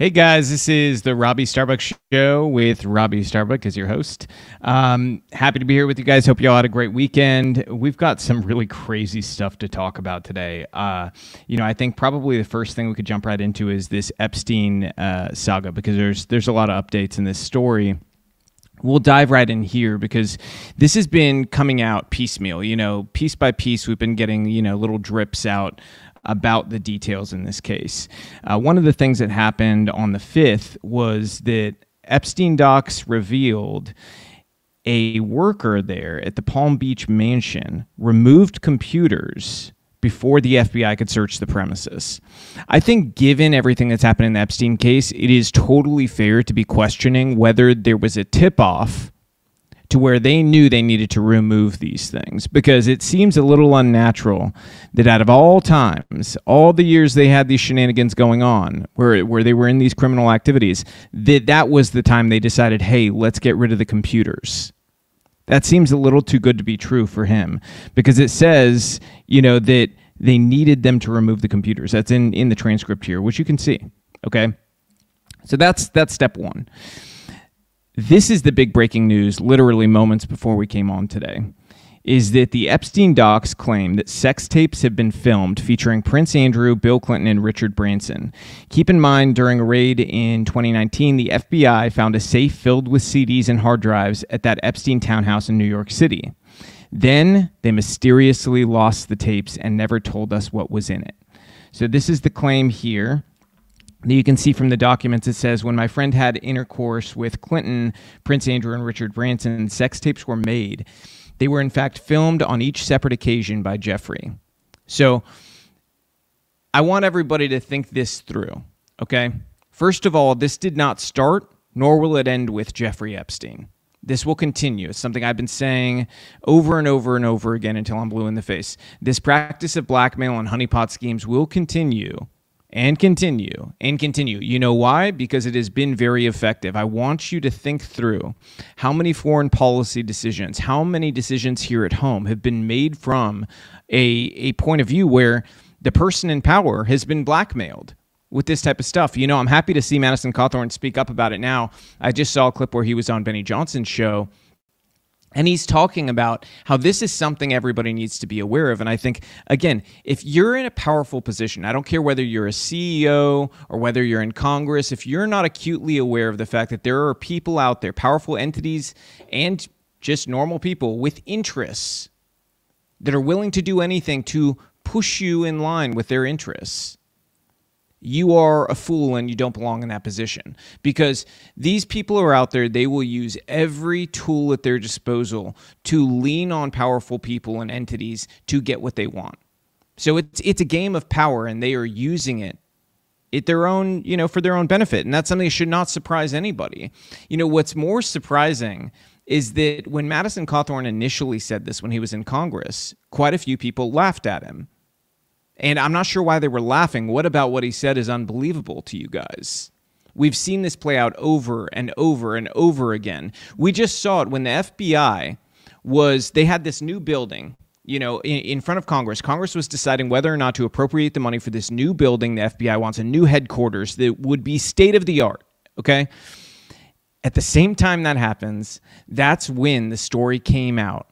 Hey guys, this is the Robby Starbuck Show with Robby Starbuck as your host. Um, happy to be here with you guys. Hope you all had a great weekend. We've got some really crazy stuff to talk about today. Uh, you know, I think probably the first thing we could jump right into is this Epstein uh, saga because there's there's a lot of updates in this story we'll dive right in here because this has been coming out piecemeal you know piece by piece we've been getting you know little drips out about the details in this case. Uh, one of the things that happened on the 5th was that Epstein Docs revealed a worker there at the Palm Beach mansion removed computers before the FBI could search the premises. I think, given everything that's happened in the Epstein case, it is totally fair to be questioning whether there was a tip off to where they knew they needed to remove these things because it seems a little unnatural that out of all times, all the years they had these shenanigans going on, where where they were in these criminal activities, that that was the time they decided, hey, let's get rid of the computers. That seems a little too good to be true for him because it says, you know, that they needed them to remove the computers. That's in in the transcript here, which you can see. Okay, so that's that's step one. This is the big breaking news, literally moments before we came on today. Is that the Epstein docs claim that sex tapes have been filmed featuring Prince Andrew, Bill Clinton, and Richard Branson? Keep in mind, during a raid in 2019, the FBI found a safe filled with CDs and hard drives at that Epstein townhouse in New York City. Then they mysteriously lost the tapes and never told us what was in it. So, this is the claim here you can see from the documents it says when my friend had intercourse with Clinton, Prince Andrew, and Richard Branson, sex tapes were made. They were in fact filmed on each separate occasion by Jeffrey. So I want everybody to think this through, okay? First of all, this did not start, nor will it end with Jeffrey Epstein. This will continue. It's something I've been saying over and over and over again until I'm blue in the face. This practice of blackmail and honeypot schemes will continue and continue and continue. You know why? Because it has been very effective. I want you to think through how many foreign policy decisions, how many decisions here at home have been made from a, a point of view where the person in power has been blackmailed with this type of stuff. You know, I'm happy to see Madison Cawthorn speak up about it now. I just saw a clip where he was on Benny Johnson's show and he's talking about how this is something everybody needs to be aware of. And I think, again, if you're in a powerful position, I don't care whether you're a CEO or whether you're in Congress, if you're not acutely aware of the fact that there are people out there, powerful entities and just normal people with interests that are willing to do anything to push you in line with their interests, you are a fool and you don't belong in that position. Because these people are out there they will use every tool at their disposal to lean on powerful people and entities to get what they want. So it's it's a game of power and they are using it at their own you know for their own benefit. And that's something that should not surprise anybody. You know what's more surprising is that when Madison Cawthorn initially said this when he was in Congress quite a few people laughed at him and I'm not sure why they were laughing. What about what he said is unbelievable to you guys? We've seen this play out over and over and over again. We just saw it when the FBI was, they had this new building, you know, in, front of Congress. Congress was deciding whether or not to appropriate the money for this new building. The FBI wants a new headquarters that would be state of the art, okay? At the same time that happens, that's when the story came out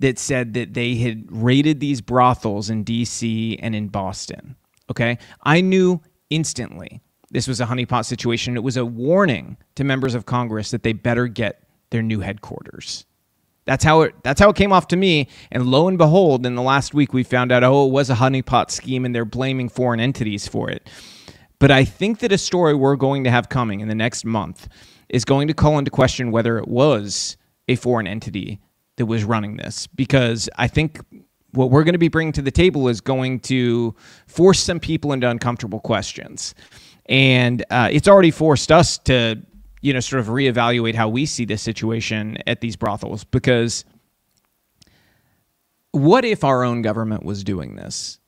that said that they had raided these brothels in DC and in Boston. Okay. I knew instantly this was a honeypot situation. It was a warning to members of Congress that they better get their new headquarters. That's how it that's how it came off to me. And lo and behold, in the last week we found out, oh, it was a honeypot scheme and they're blaming foreign entities for it. But I think that a story we're going to have coming in the next month is going to call into question whether it was a foreign entity that was running this because I think what we're going to be bringing to the table is going to force some people into uncomfortable questions. And uh, it's already forced us to, you know, sort of reevaluate how we see this situation at these brothels because what if our own government was doing this?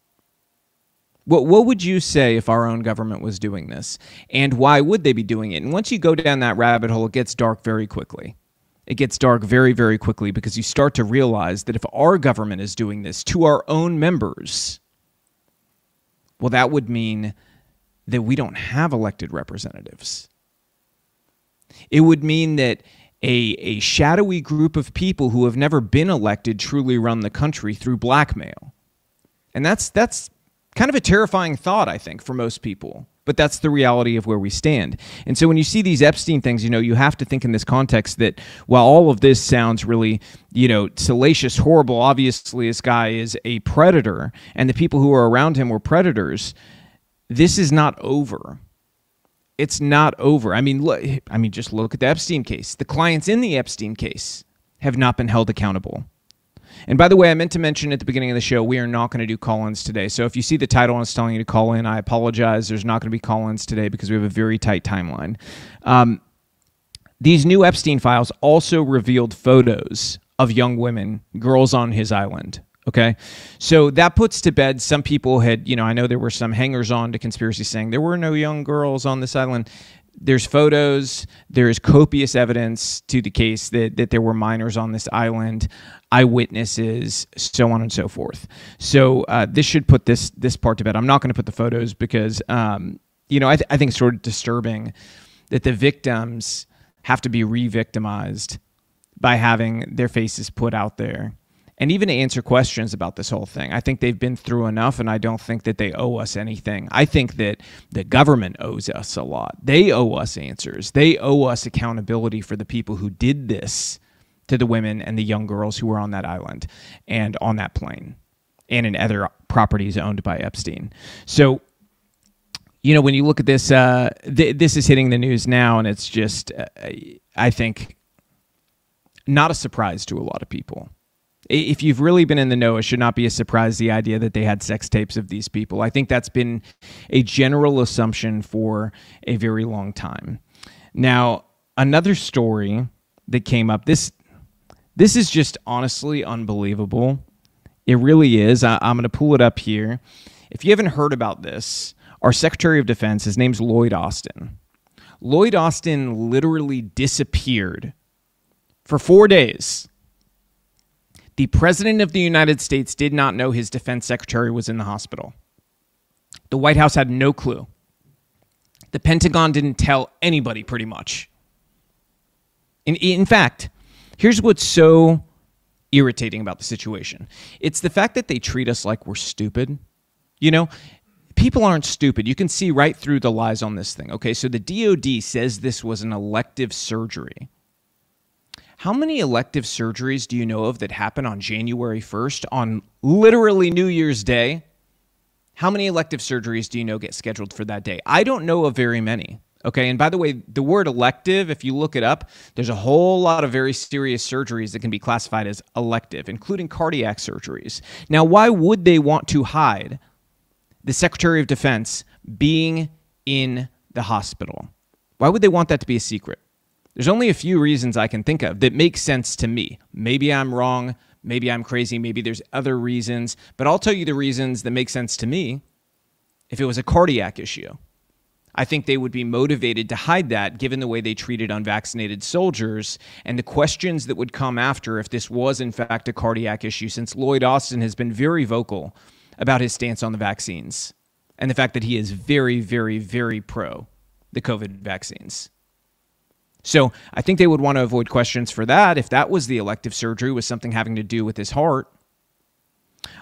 What, what would you say if our own government was doing this? And why would they be doing it? And once you go down that rabbit hole, it gets dark very quickly it gets dark very, very quickly because you start to realize that if our government is doing this to our own members, well, that would mean that we don't have elected representatives. It would mean that a, a shadowy group of people who have never been elected truly run the country through blackmail. And that's that's kind of a terrifying thought, I think, for most people. But that's the reality of where we stand. And so when you see these Epstein things, you know, you have to think in this context that while all of this sounds really, you know, salacious, horrible, obviously this guy is a predator and the people who are around him were predators, this is not over it's not over. I mean, look, I mean, just look at the Epstein case. The clients in the Epstein case have not been held accountable. And by the way, I meant to mention at the beginning of the show, we are not going to do call ins today. So if you see the title and it's telling you to call in, I apologize. There's not going to be call ins today because we have a very tight timeline. Um, these new Epstein files also revealed photos of young women, girls on his island. Okay. So that puts to bed some people had, you know, I know there were some hangers on to conspiracy saying there were no young girls on this island. There's photos, there's copious evidence to the case that, that there were minors on this island, eyewitnesses, so on and so forth. So uh, this should put this this part to bed. I'm not going to put the photos because, um, you know, I, th- I think it's sort of disturbing that the victims have to be re-victimized by having their faces put out there and even to answer questions about this whole thing. I think they've been through enough, and I don't think that they owe us anything. I think that the government owes us a lot. They owe us answers, they owe us accountability for the people who did this to the women and the young girls who were on that island and on that plane and in other properties owned by Epstein. So, you know, when you look at this, uh, th- this is hitting the news now, and it's just, uh, I think, not a surprise to a lot of people if you've really been in the know, it should not be a surprise the idea that they had sex tapes of these people. I think that's been a general assumption for a very long time. Now, another story that came up this this is just honestly unbelievable. It really is. I, am going to pull it up here. If you haven't heard about this, our Secretary of Defense, his name's Lloyd Austin. Lloyd Austin literally disappeared for four days the President of the United States did not know his defense secretary was in the hospital. The White House had no clue. The Pentagon didn't tell anybody, pretty much. In, in fact, here's what's so irritating about the situation it's the fact that they treat us like we're stupid. You know, people aren't stupid. You can see right through the lies on this thing. Okay, so the DoD says this was an elective surgery. How many elective surgeries do you know of that happen on January 1st, on literally New Year's Day? How many elective surgeries do you know get scheduled for that day? I don't know of very many. Okay. And by the way, the word elective, if you look it up, there's a whole lot of very serious surgeries that can be classified as elective, including cardiac surgeries. Now, why would they want to hide the Secretary of Defense being in the hospital? Why would they want that to be a secret? There's only a few reasons I can think of that make sense to me. Maybe I'm wrong. Maybe I'm crazy. Maybe there's other reasons. But I'll tell you the reasons that make sense to me if it was a cardiac issue. I think they would be motivated to hide that given the way they treated unvaccinated soldiers and the questions that would come after if this was, in fact, a cardiac issue, since Lloyd Austin has been very vocal about his stance on the vaccines and the fact that he is very, very, very pro the COVID vaccines. So I think they would want to avoid questions for that. If that was the elective surgery, was something having to do with his heart,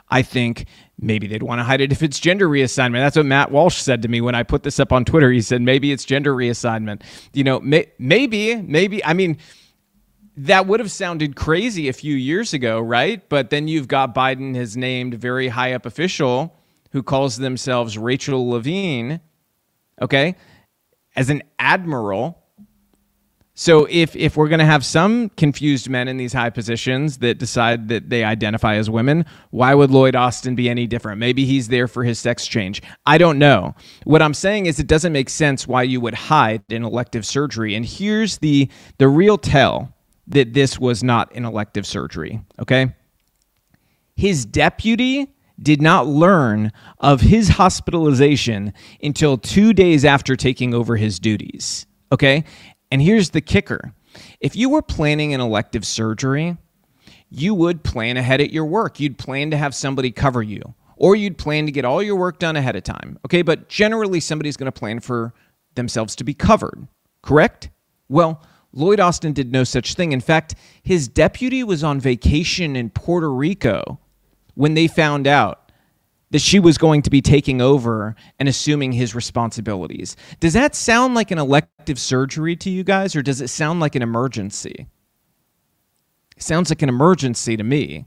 I think maybe they'd want to hide it if it's gender reassignment. That's what Matt Walsh said to me when I put this up on Twitter. He said maybe it's gender reassignment. You know, may, maybe, maybe. I mean, that would have sounded crazy a few years ago, right? But then you've got Biden has named very high up official who calls themselves Rachel Levine, okay, as an admiral so if if we're going to have some confused men in these high positions that decide that they identify as women, why would Lloyd Austin be any different? Maybe he's there for his sex change. I don't know. What I'm saying is it doesn't make sense why you would hide an elective surgery. And here's the the real tell that this was not an elective surgery, okay? His deputy did not learn of his hospitalization until 2 days after taking over his duties. Okay? And here's the kicker if you were planning an elective surgery, you would plan ahead at your work. You'd plan to have somebody cover you or you'd plan to get all your work done ahead of time. Okay, but generally somebody's going to plan for themselves to be covered, correct? Well, Lloyd Austin did no such thing. In fact, his deputy was on vacation in Puerto Rico when they found out that she was going to be taking over and assuming his responsibilities. Does that sound like an elective surgery to you guys, or does it sound like an emergency? It sounds like an emergency to me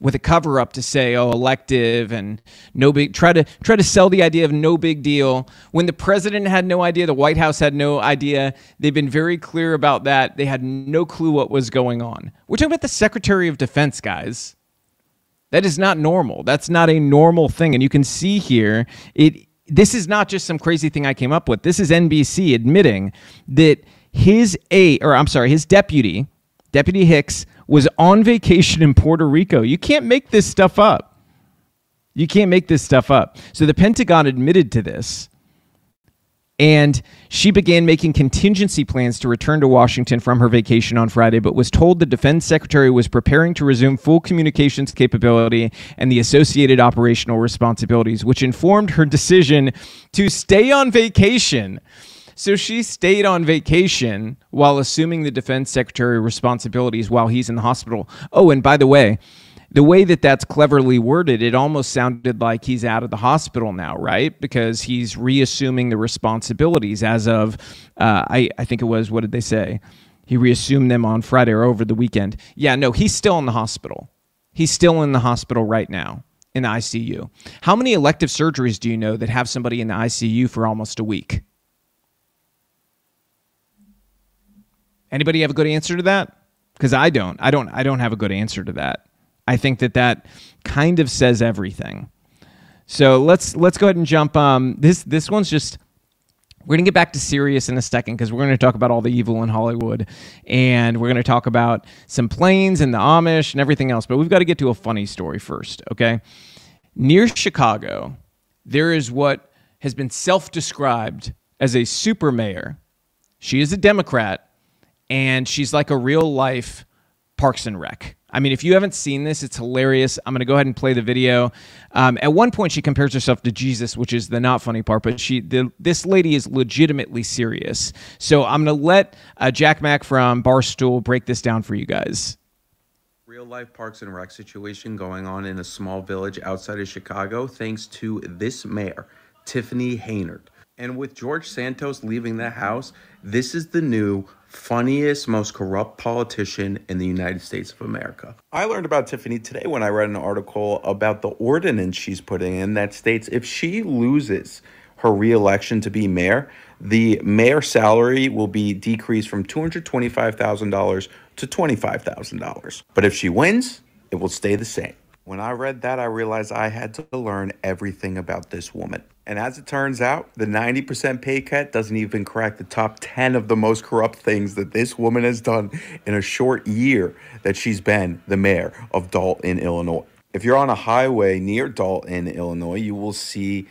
with a cover up to say oh elective and no big try to try to sell the idea of no big deal when the president had no idea the white house had no idea they've been very clear about that they had no clue what was going on we're talking about the secretary of defense guys that is not normal that's not a normal thing and you can see here it this is not just some crazy thing i came up with this is nbc admitting that his a or i'm sorry his deputy deputy hicks was on vacation in Puerto Rico. You can't make this stuff up. You can't make this stuff up. So the Pentagon admitted to this. And she began making contingency plans to return to Washington from her vacation on Friday, but was told the defense secretary was preparing to resume full communications capability and the associated operational responsibilities, which informed her decision to stay on vacation. So she stayed on vacation while assuming the defense secretary responsibilities while he's in the hospital. Oh, and by the way, the way that that's cleverly worded, it almost sounded like he's out of the hospital now, right? Because he's reassuming the responsibilities as of, uh, I, I think it was, what did they say? He reassumed them on Friday or over the weekend. Yeah, no, he's still in the hospital. He's still in the hospital right now in the ICU. How many elective surgeries do you know that have somebody in the ICU for almost a week? Anybody have a good answer to that? Because I don't. I don't. I don't have a good answer to that. I think that that kind of says everything. So let's let's go ahead and jump. Um, this this one's just. We're gonna get back to serious in a second because we're gonna talk about all the evil in Hollywood, and we're gonna talk about some planes and the Amish and everything else. But we've got to get to a funny story first, okay? Near Chicago, there is what has been self-described as a super mayor. She is a Democrat, and she's like a real life Parks and Rec. I mean, if you haven't seen this, it's hilarious. I'm going to go ahead and play the video. Um, at one point, she compares herself to Jesus, which is the not funny part, but she, the, this lady is legitimately serious. So I'm going to let uh, Jack Mac from Barstool break this down for you guys. Real life Parks and Rec situation going on in a small village outside of Chicago, thanks to this mayor, Tiffany Henyard. And with George Santos leaving the house, this is the new funniest, most corrupt politician in the United States of America. I learned about Tiffany today when I read an article about the ordinance she's putting in that states if she loses her reelection to be mayor, the mayor salary will be decreased from $225,000 to $25,000. But if she wins, it will stay the same. When I read that, I realized I had to learn everything about this woman. And as it turns out, the 90% pay cut doesn't even crack the top 10 of the most corrupt things that this woman has done in a short year that she's been the mayor of Dolton, Illinois. If you're on a highway near Dolton, Illinois, you will see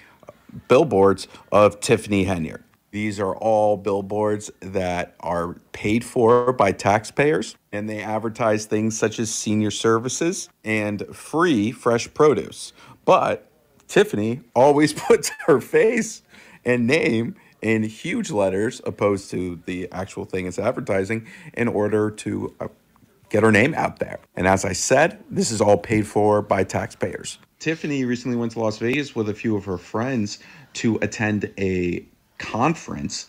billboards of Tiffany Henyard. These are all billboards that are paid for by taxpayers, and they advertise things such as senior services and free fresh produce. But Tiffany always puts her face and name in huge letters opposed to the actual thing it's advertising in order to uh, get her name out there. And as I said, this is all paid for by taxpayers. Tiffany recently went to Las Vegas with a few of her friends to attend a conference.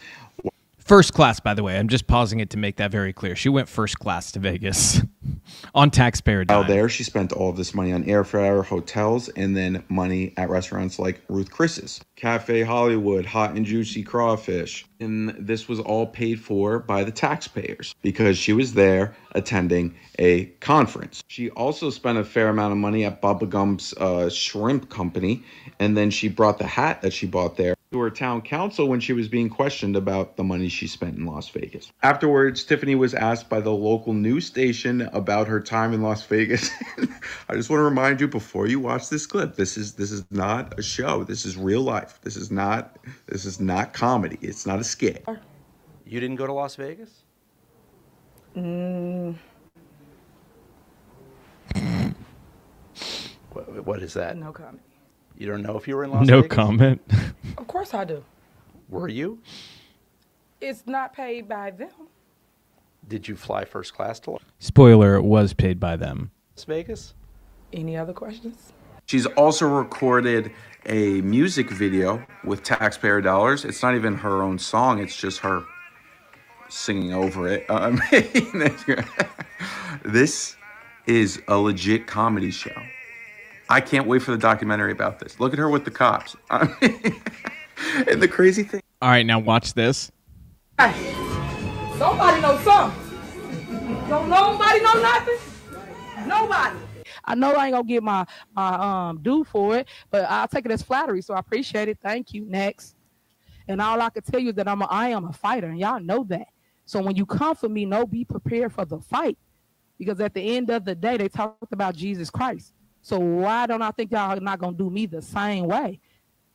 First class, by the way. I'm just pausing it to make that very clear. She went first class to Vegas on taxpayer dime. Out there, she spent all of this money on airfare, hotels, and then money at restaurants like Ruth Chris's, Cafe Hollywood, Hot and Juicy Crawfish. And this was all paid for by the taxpayers because she was there attending a conference. She also spent a fair amount of money at Bubba Gump's uh, shrimp company, and then she brought the hat that she bought there to her town council when she was being questioned about the money she spent in Las Vegas. Afterwards, Tiffany was asked by the local news station about her time in Las Vegas. I just want to remind you before you watch this clip, this is this is not a show. This is real life. This is not this is not comedy. It's not a skit. You didn't go to Las Vegas? Mm. What, what is that? No comment. You don't know if you were in Las no Vegas? comment. Of course I do. Were you? It's not paid by them. Did you fly first class to Spoiler: It was paid by them. Las Vegas? Any other questions? She's also recorded a music video with taxpayer dollars. It's not even her own song, it's just her singing over it. I mean, this is a legit comedy show. I can't wait for the documentary about this. Look at her with the cops. I mean, and the crazy thing All right, now watch this. Hey, somebody know something. Don't nobody know nothing? Nobody. I know I ain't gonna get my my um due for it, but I'll take it as flattery. So I appreciate it. Thank you. Next. And all I can tell you is that I'm a, I am a fighter, and y'all know that. So when you come for me, know be prepared for the fight, because at the end of the day, they talked about Jesus Christ. So why don't I think y'all are not gonna do me the same way?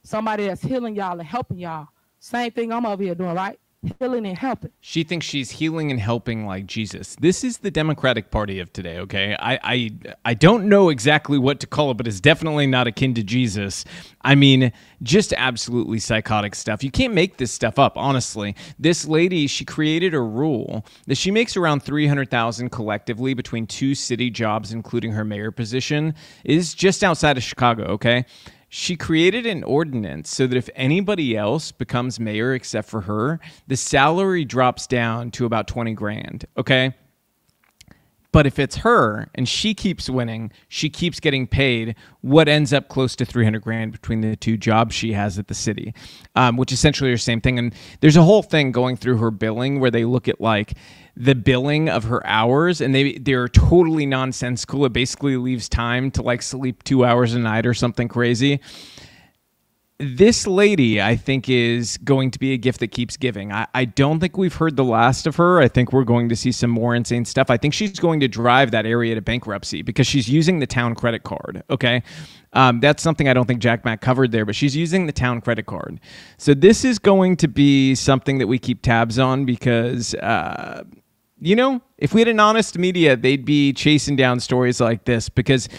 Somebody that's healing y'all and helping y'all. Same thing I'm over here doing, right? Healing and helping. She thinks she's healing and helping like Jesus. This is the Democratic Party of today, okay? I I I don't know exactly what to call it, but it's definitely not akin to Jesus. I mean, just absolutely psychotic stuff. You can't make this stuff up, honestly. This lady, she created a rule that she makes around 300,000 collectively between two city jobs including her mayor position is just outside of Chicago, okay? She created an ordinance so that if anybody else becomes mayor except for her, the salary drops down to about 20 grand. Okay. But if it's her and she keeps winning, she keeps getting paid what ends up close to 300 grand between the two jobs she has at the city, um, which essentially are the same thing. And there's a whole thing going through her billing where they look at like the billing of her hours and they they're totally nonsensical. It basically leaves time to like sleep two hours a night or something crazy this lady, I think, is going to be a gift that keeps giving. I, I don't think we've heard the last of her. I think we're going to see some more insane stuff. I think she's going to drive that area to bankruptcy because she's using the town credit card. Okay. Um, that's something I don't think Jack Mac covered there, but she's using the town credit card. So this is going to be something that we keep tabs on because. Uh, you know, if we had an honest media, they'd be chasing down stories like this because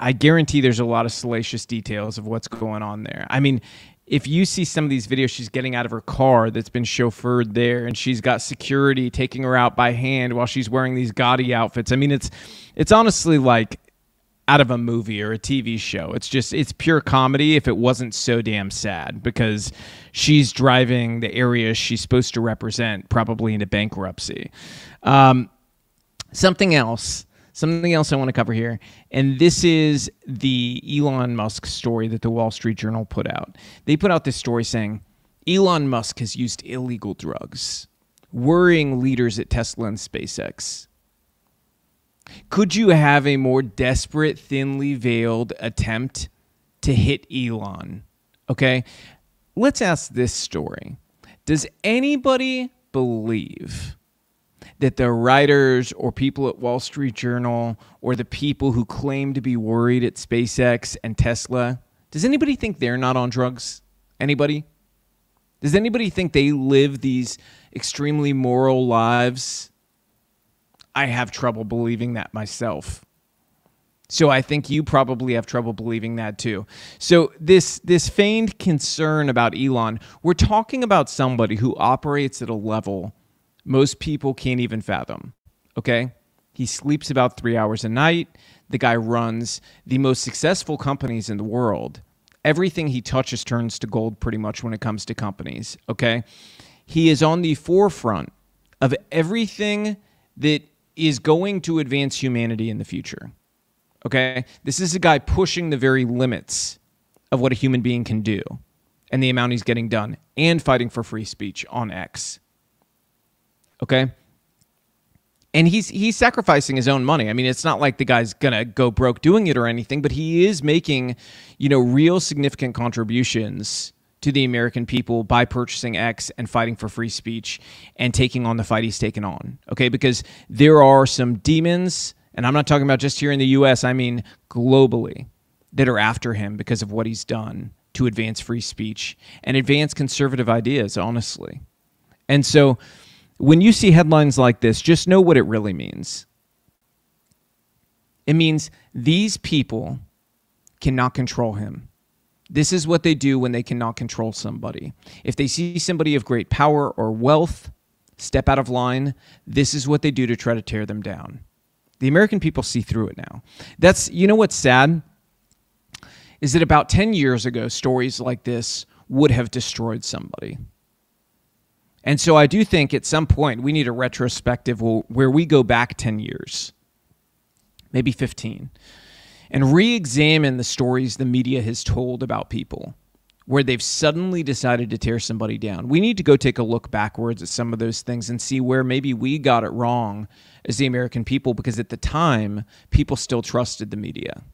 I guarantee there's a lot of salacious details of what's going on there. I mean, if you see some of these videos she's getting out of her car that's been chauffeured there and she's got security taking her out by hand while she's wearing these gaudy outfits. I mean, it's it's honestly like out of a movie or a TV show. It's just it's pure comedy if it wasn't so damn sad because she's driving the area she's supposed to represent probably into bankruptcy. Um, something else something else I want to cover here, and this is the Elon Musk story that the Wall Street Journal put out. They put out this story saying Elon Musk has used illegal drugs, worrying leaders at Tesla and SpaceX. Could you have a more desperate, thinly veiled attempt to hit Elon? Okay, let's ask this story Does anybody believe? That the writers or people at Wall Street Journal or the people who claim to be worried at SpaceX and Tesla, does anybody think they're not on drugs? Anybody? Does anybody think they live these extremely moral lives? I have trouble believing that myself. So I think you probably have trouble believing that too. So this this feigned concern about Elon, we're talking about somebody who operates at a level most people can't even fathom. Okay? He sleeps about three hours a night. The guy runs the most successful companies in the world. Everything he touches turns to gold pretty much when it comes to companies. Okay? He is on the forefront of everything that is going to advance humanity in the future. Okay? This is a guy pushing the very limits of what a human being can do and the amount he's getting done and fighting for free speech on X. Okay. And he's he's sacrificing his own money. I mean, it's not like the guy's gonna go broke doing it or anything, but he is making, you know, real significant contributions to the American people by purchasing X and fighting for free speech and taking on the fight he's taken on. Okay, because there are some demons, and I'm not talking about just here in the US, I mean globally, that are after him because of what he's done to advance free speech and advance conservative ideas, honestly. And so when you see headlines like this, just know what it really means. It means these people cannot control him. This is what they do when they cannot control somebody. If they see somebody of great power or wealth step out of line, this is what they do to try to tear them down. The American people see through it now. That's, you know what's sad? Is that about 10 years ago, stories like this would have destroyed somebody. And so I do think at some point we need a retrospective where we go back 10 years, maybe 15, and re examine the stories the media has told about people where they've suddenly decided to tear somebody down. We need to go take a look backwards at some of those things and see where maybe we got it wrong as the American people because at the time, people still trusted the media.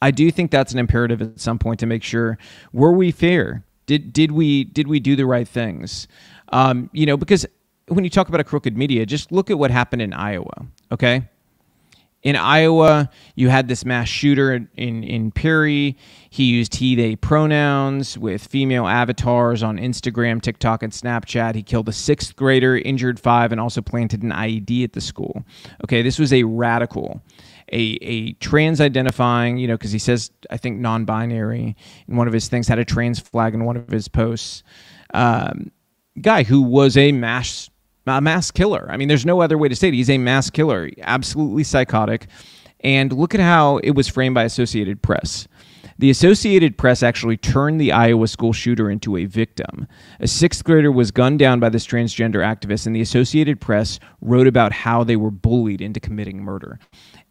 I do think that's an imperative at some point to make sure were we fair? Did did we did we do the right things? Um, you know, because when you talk about a crooked media, just look at what happened in Iowa. Okay, in Iowa, you had this mass shooter in, in Perry. He used he, they pronouns with female avatars on Instagram, TikTok, and Snapchat. He killed a sixth grader, injured five, and also planted an IED at the school. Okay, this was a radical, a, a trans identifying, you know, because he says, I think, non binary in one of his things, had a trans flag in one of his posts. Um, guy who was a mass a mass killer. I mean, there's no other way to say it. He's a mass killer, absolutely psychotic. And look at how it was framed by Associated Press. The Associated Press actually turned the Iowa school shooter into a victim. A sixth grader was gunned down by this transgender activist, and the Associated Press wrote about how they were bullied into committing murder.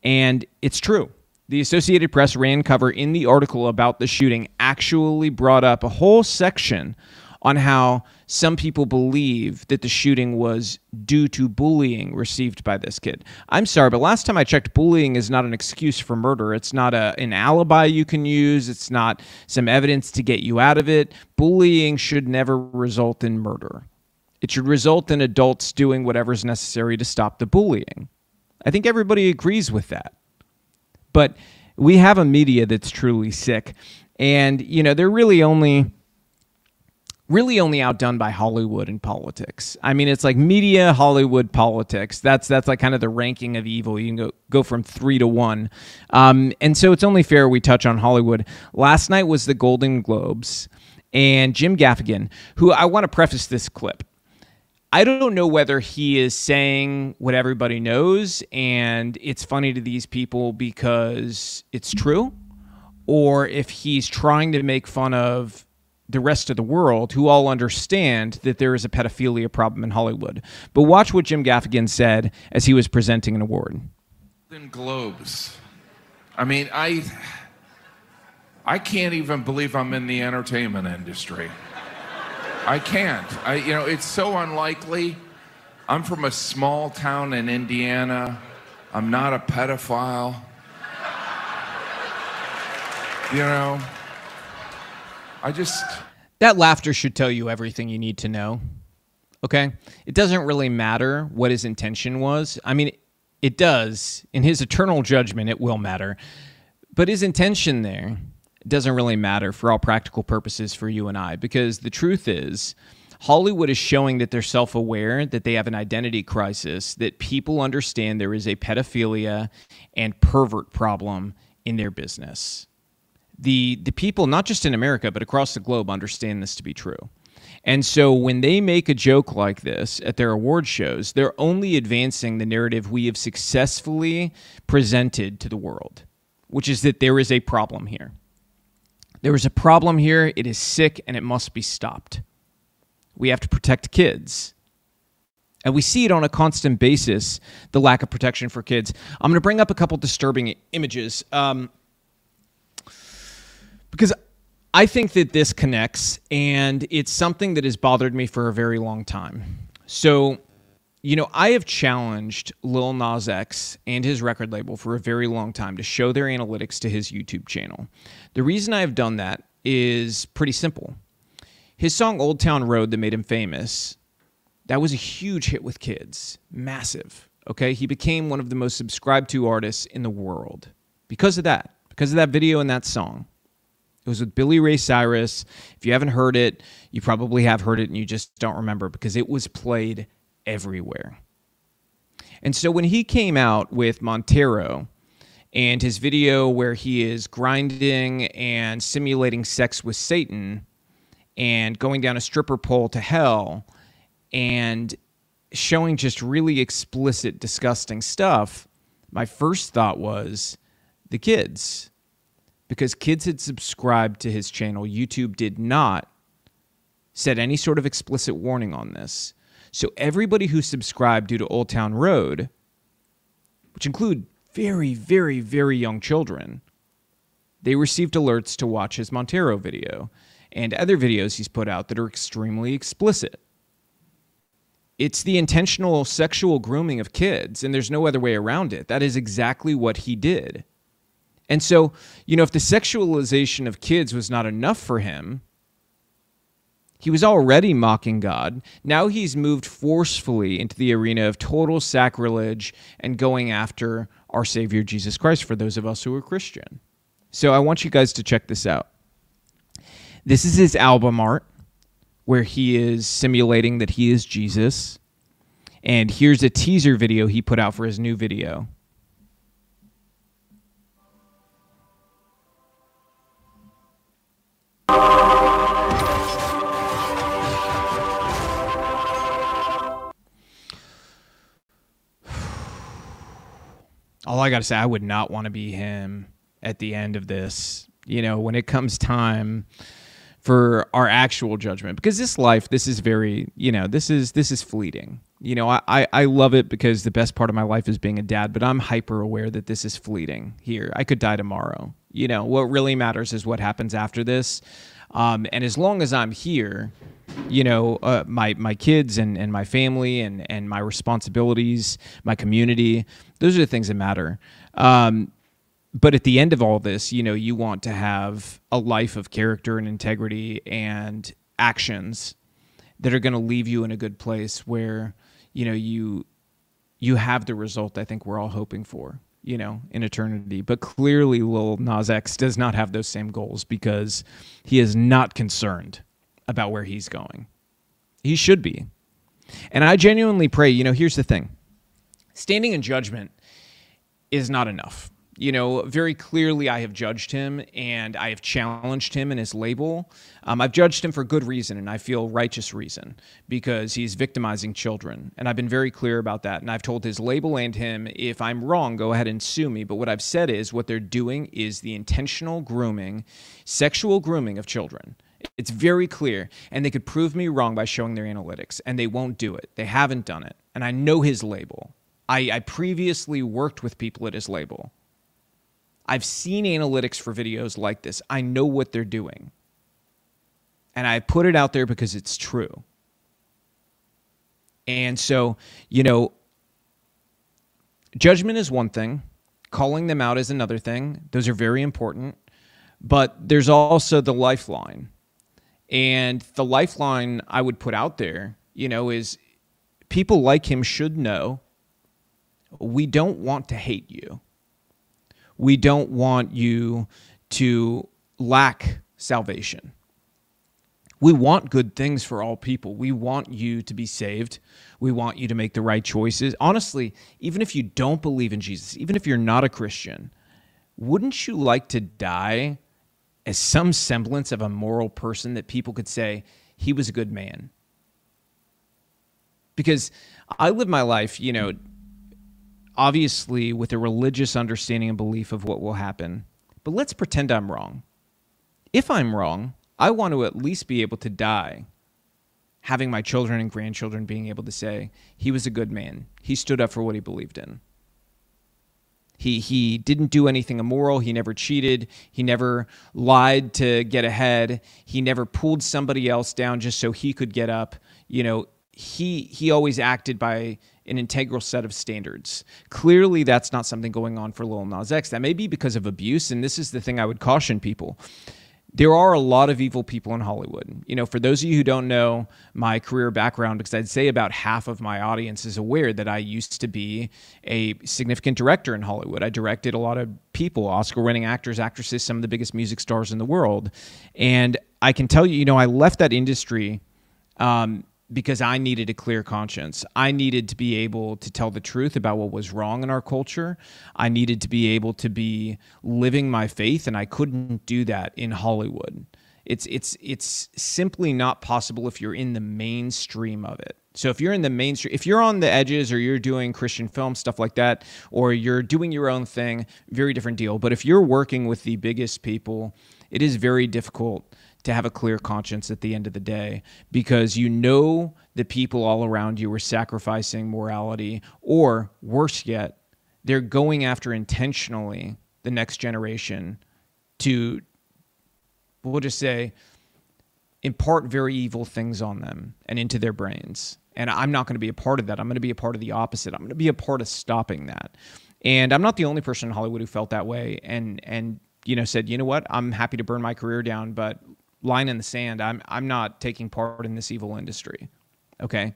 And it's true. The Associated Press ran cover in the article about the shooting, actually brought up a whole section on how some people believe that the shooting was due to bullying received by this kid. I'm sorry, but last time I checked, bullying is not an excuse for murder. It's not a, an alibi you can use, it's not some evidence to get you out of it. Bullying should never result in murder. It should result in adults doing whatever's necessary to stop the bullying. I think everybody agrees with that. But we have a media that's truly sick. And, you know, they're really only really only outdone by Hollywood and politics. I mean, it's like media, Hollywood, politics. That's that's like kind of the ranking of evil. You can go go from three to one, um, and so it's only fair we touch on Hollywood. Last night was the Golden Globes, and Jim Gaffigan, who I want to preface this clip. I don't know whether he is saying what everybody knows and it's funny to these people because it's true, or if he's trying to make fun of the rest of the world who all understand that there is a pedophilia problem in Hollywood. But watch what Jim Gaffigan said as he was presenting an award. Globes. I mean, I I can't even believe I'm in the entertainment industry. I can't. I you know, it's so unlikely. I'm from a small town in Indiana. I'm not a pedophile. You know, I just. That laughter should tell you everything you need to know. Okay? It doesn't really matter what his intention was. I mean, it does. In his eternal judgment, it will matter. But his intention there doesn't really matter for all practical purposes for you and I because the truth is, Hollywood is showing that they're self aware, that they have an identity crisis, that people understand there is a pedophilia and pervert problem in their business the the people not just in America but across the globe understand this to be true. And so when they make a joke like this at their award shows, they're only advancing the narrative we have successfully presented to the world, which is that there is a problem here. There is a problem here, it is sick and it must be stopped. We have to protect kids. And we see it on a constant basis, the lack of protection for kids. I'm going to bring up a couple disturbing images. Um, because I think that this connects, and it's something that has bothered me for a very long time. So, you know, I have challenged Lil Nas X and his record label for a very long time to show their analytics to his YouTube channel. The reason I have done that is pretty simple. His song Old Town Road that made him famous, that was a huge hit with kids, massive. Okay, he became one of the most subscribed to artists in the world because of that, because of that video and that song. It was with Billy Ray Cyrus. If you haven't heard it, you probably have heard it and you just don't remember because it was played everywhere. And so when he came out with Montero and his video where he is grinding and simulating sex with Satan and going down a stripper pole to hell and showing just really explicit, disgusting stuff, my first thought was the kids. Because kids had subscribed to his channel. YouTube did not set any sort of explicit warning on this. So everybody who subscribed due to Old Town Road, which include very, very, very young children, they received alerts to watch his Montero video and other videos he's put out that are extremely explicit. It's the intentional sexual grooming of kids, and there's no other way around it. That is exactly what he did. And so, you know, if the sexualization of kids was not enough for him, he was already mocking God. Now he's moved forcefully into the arena of total sacrilege and going after our Savior Jesus Christ for those of us who are Christian. So I want you guys to check this out. This is his album art where he is simulating that he is Jesus. And here's a teaser video he put out for his new video. all I got to say, I would not want to be him at the end of this. You know, when it comes time for our actual judgment, because this life, this is very, you know, this is this is fleeting. You know, I, I love it because the best part of my life is being a dad, but I'm hyper aware that this is fleeting here. I could die tomorrow. You know, what really matters is what happens after this. Um, and as long as I'm here, you know, uh, my my kids and, and my family and and my responsibilities, my community, those are the things that matter. Um, but at the end of all this, you know, you want to have a life of character and integrity and actions that are going to leave you in a good place where, you know, you you have the result I think we're all hoping for, you know, in eternity. But clearly Lil Nas X does not have those same goals because he is not concerned about where he's going. He should be. And I genuinely pray, you know, here's the thing standing in judgment is not enough. You know, very clearly, I have judged him and I have challenged him and his label. Um, I've judged him for good reason and I feel righteous reason because he's victimizing children. And I've been very clear about that. And I've told his label and him, if I'm wrong, go ahead and sue me. But what I've said is what they're doing is the intentional grooming, sexual grooming of children. It's very clear. And they could prove me wrong by showing their analytics, and they won't do it. They haven't done it. And I know his label. I, I previously worked with people at his label. I've seen analytics for videos like this. I know what they're doing. And I put it out there because it's true. And so, you know, judgment is one thing, calling them out is another thing. Those are very important. But there's also the lifeline. And the lifeline I would put out there, you know, is people like him should know we don't want to hate you. We don't want you to lack salvation. We want good things for all people. We want you to be saved. We want you to make the right choices. Honestly, even if you don't believe in Jesus, even if you're not a Christian, wouldn't you like to die as some semblance of a moral person that people could say he was a good man. Because I live my life, you know, obviously with a religious understanding and belief of what will happen. But let's pretend I'm wrong. If I'm wrong, I want to at least be able to die having my children and grandchildren being able to say, he was a good man. He stood up for what he believed in. He he didn't do anything immoral. He never cheated. He never lied to get ahead. He never pulled somebody else down just so he could get up. You know, he he always acted by an integral set of standards. Clearly, that's not something going on for Lil Nas X. That may be because of abuse, and this is the thing I would caution people there are a lot of evil people in Hollywood. You know, for those of you who don't know my career background, because I'd say about half of my audience is aware that I used to be a significant director in Hollywood. I directed a lot of people, Oscar winning actors, actresses, some of the biggest music stars in the world. And I can tell you, you know, I left that industry um, because I needed a clear conscience. I needed to be able to tell the truth about what was wrong in our culture. I needed to be able to be living my faith, and I couldn't do that in Hollywood. It's it's it's simply not possible if you're in the mainstream of it. So if you're in the mainstream, if you're on the edges or you're doing Christian film stuff like that, or you're doing your own thing, very different deal. But if you're working with the biggest people, it is very difficult to have a clear conscience at the end of the day because you know the people all around you are sacrificing morality, or worse yet, they're going after intentionally the next generation to, we'll just say, impart very evil things on them and into their brains. And I'm not going to be a part of that. I'm going to be a part of the opposite. I'm going to be a part of stopping that. And I'm not the only person in Hollywood who felt that way and and you know said, "You know what? I'm happy to burn my career down, but line in the sand. I'm I'm not taking part in this evil industry." Okay?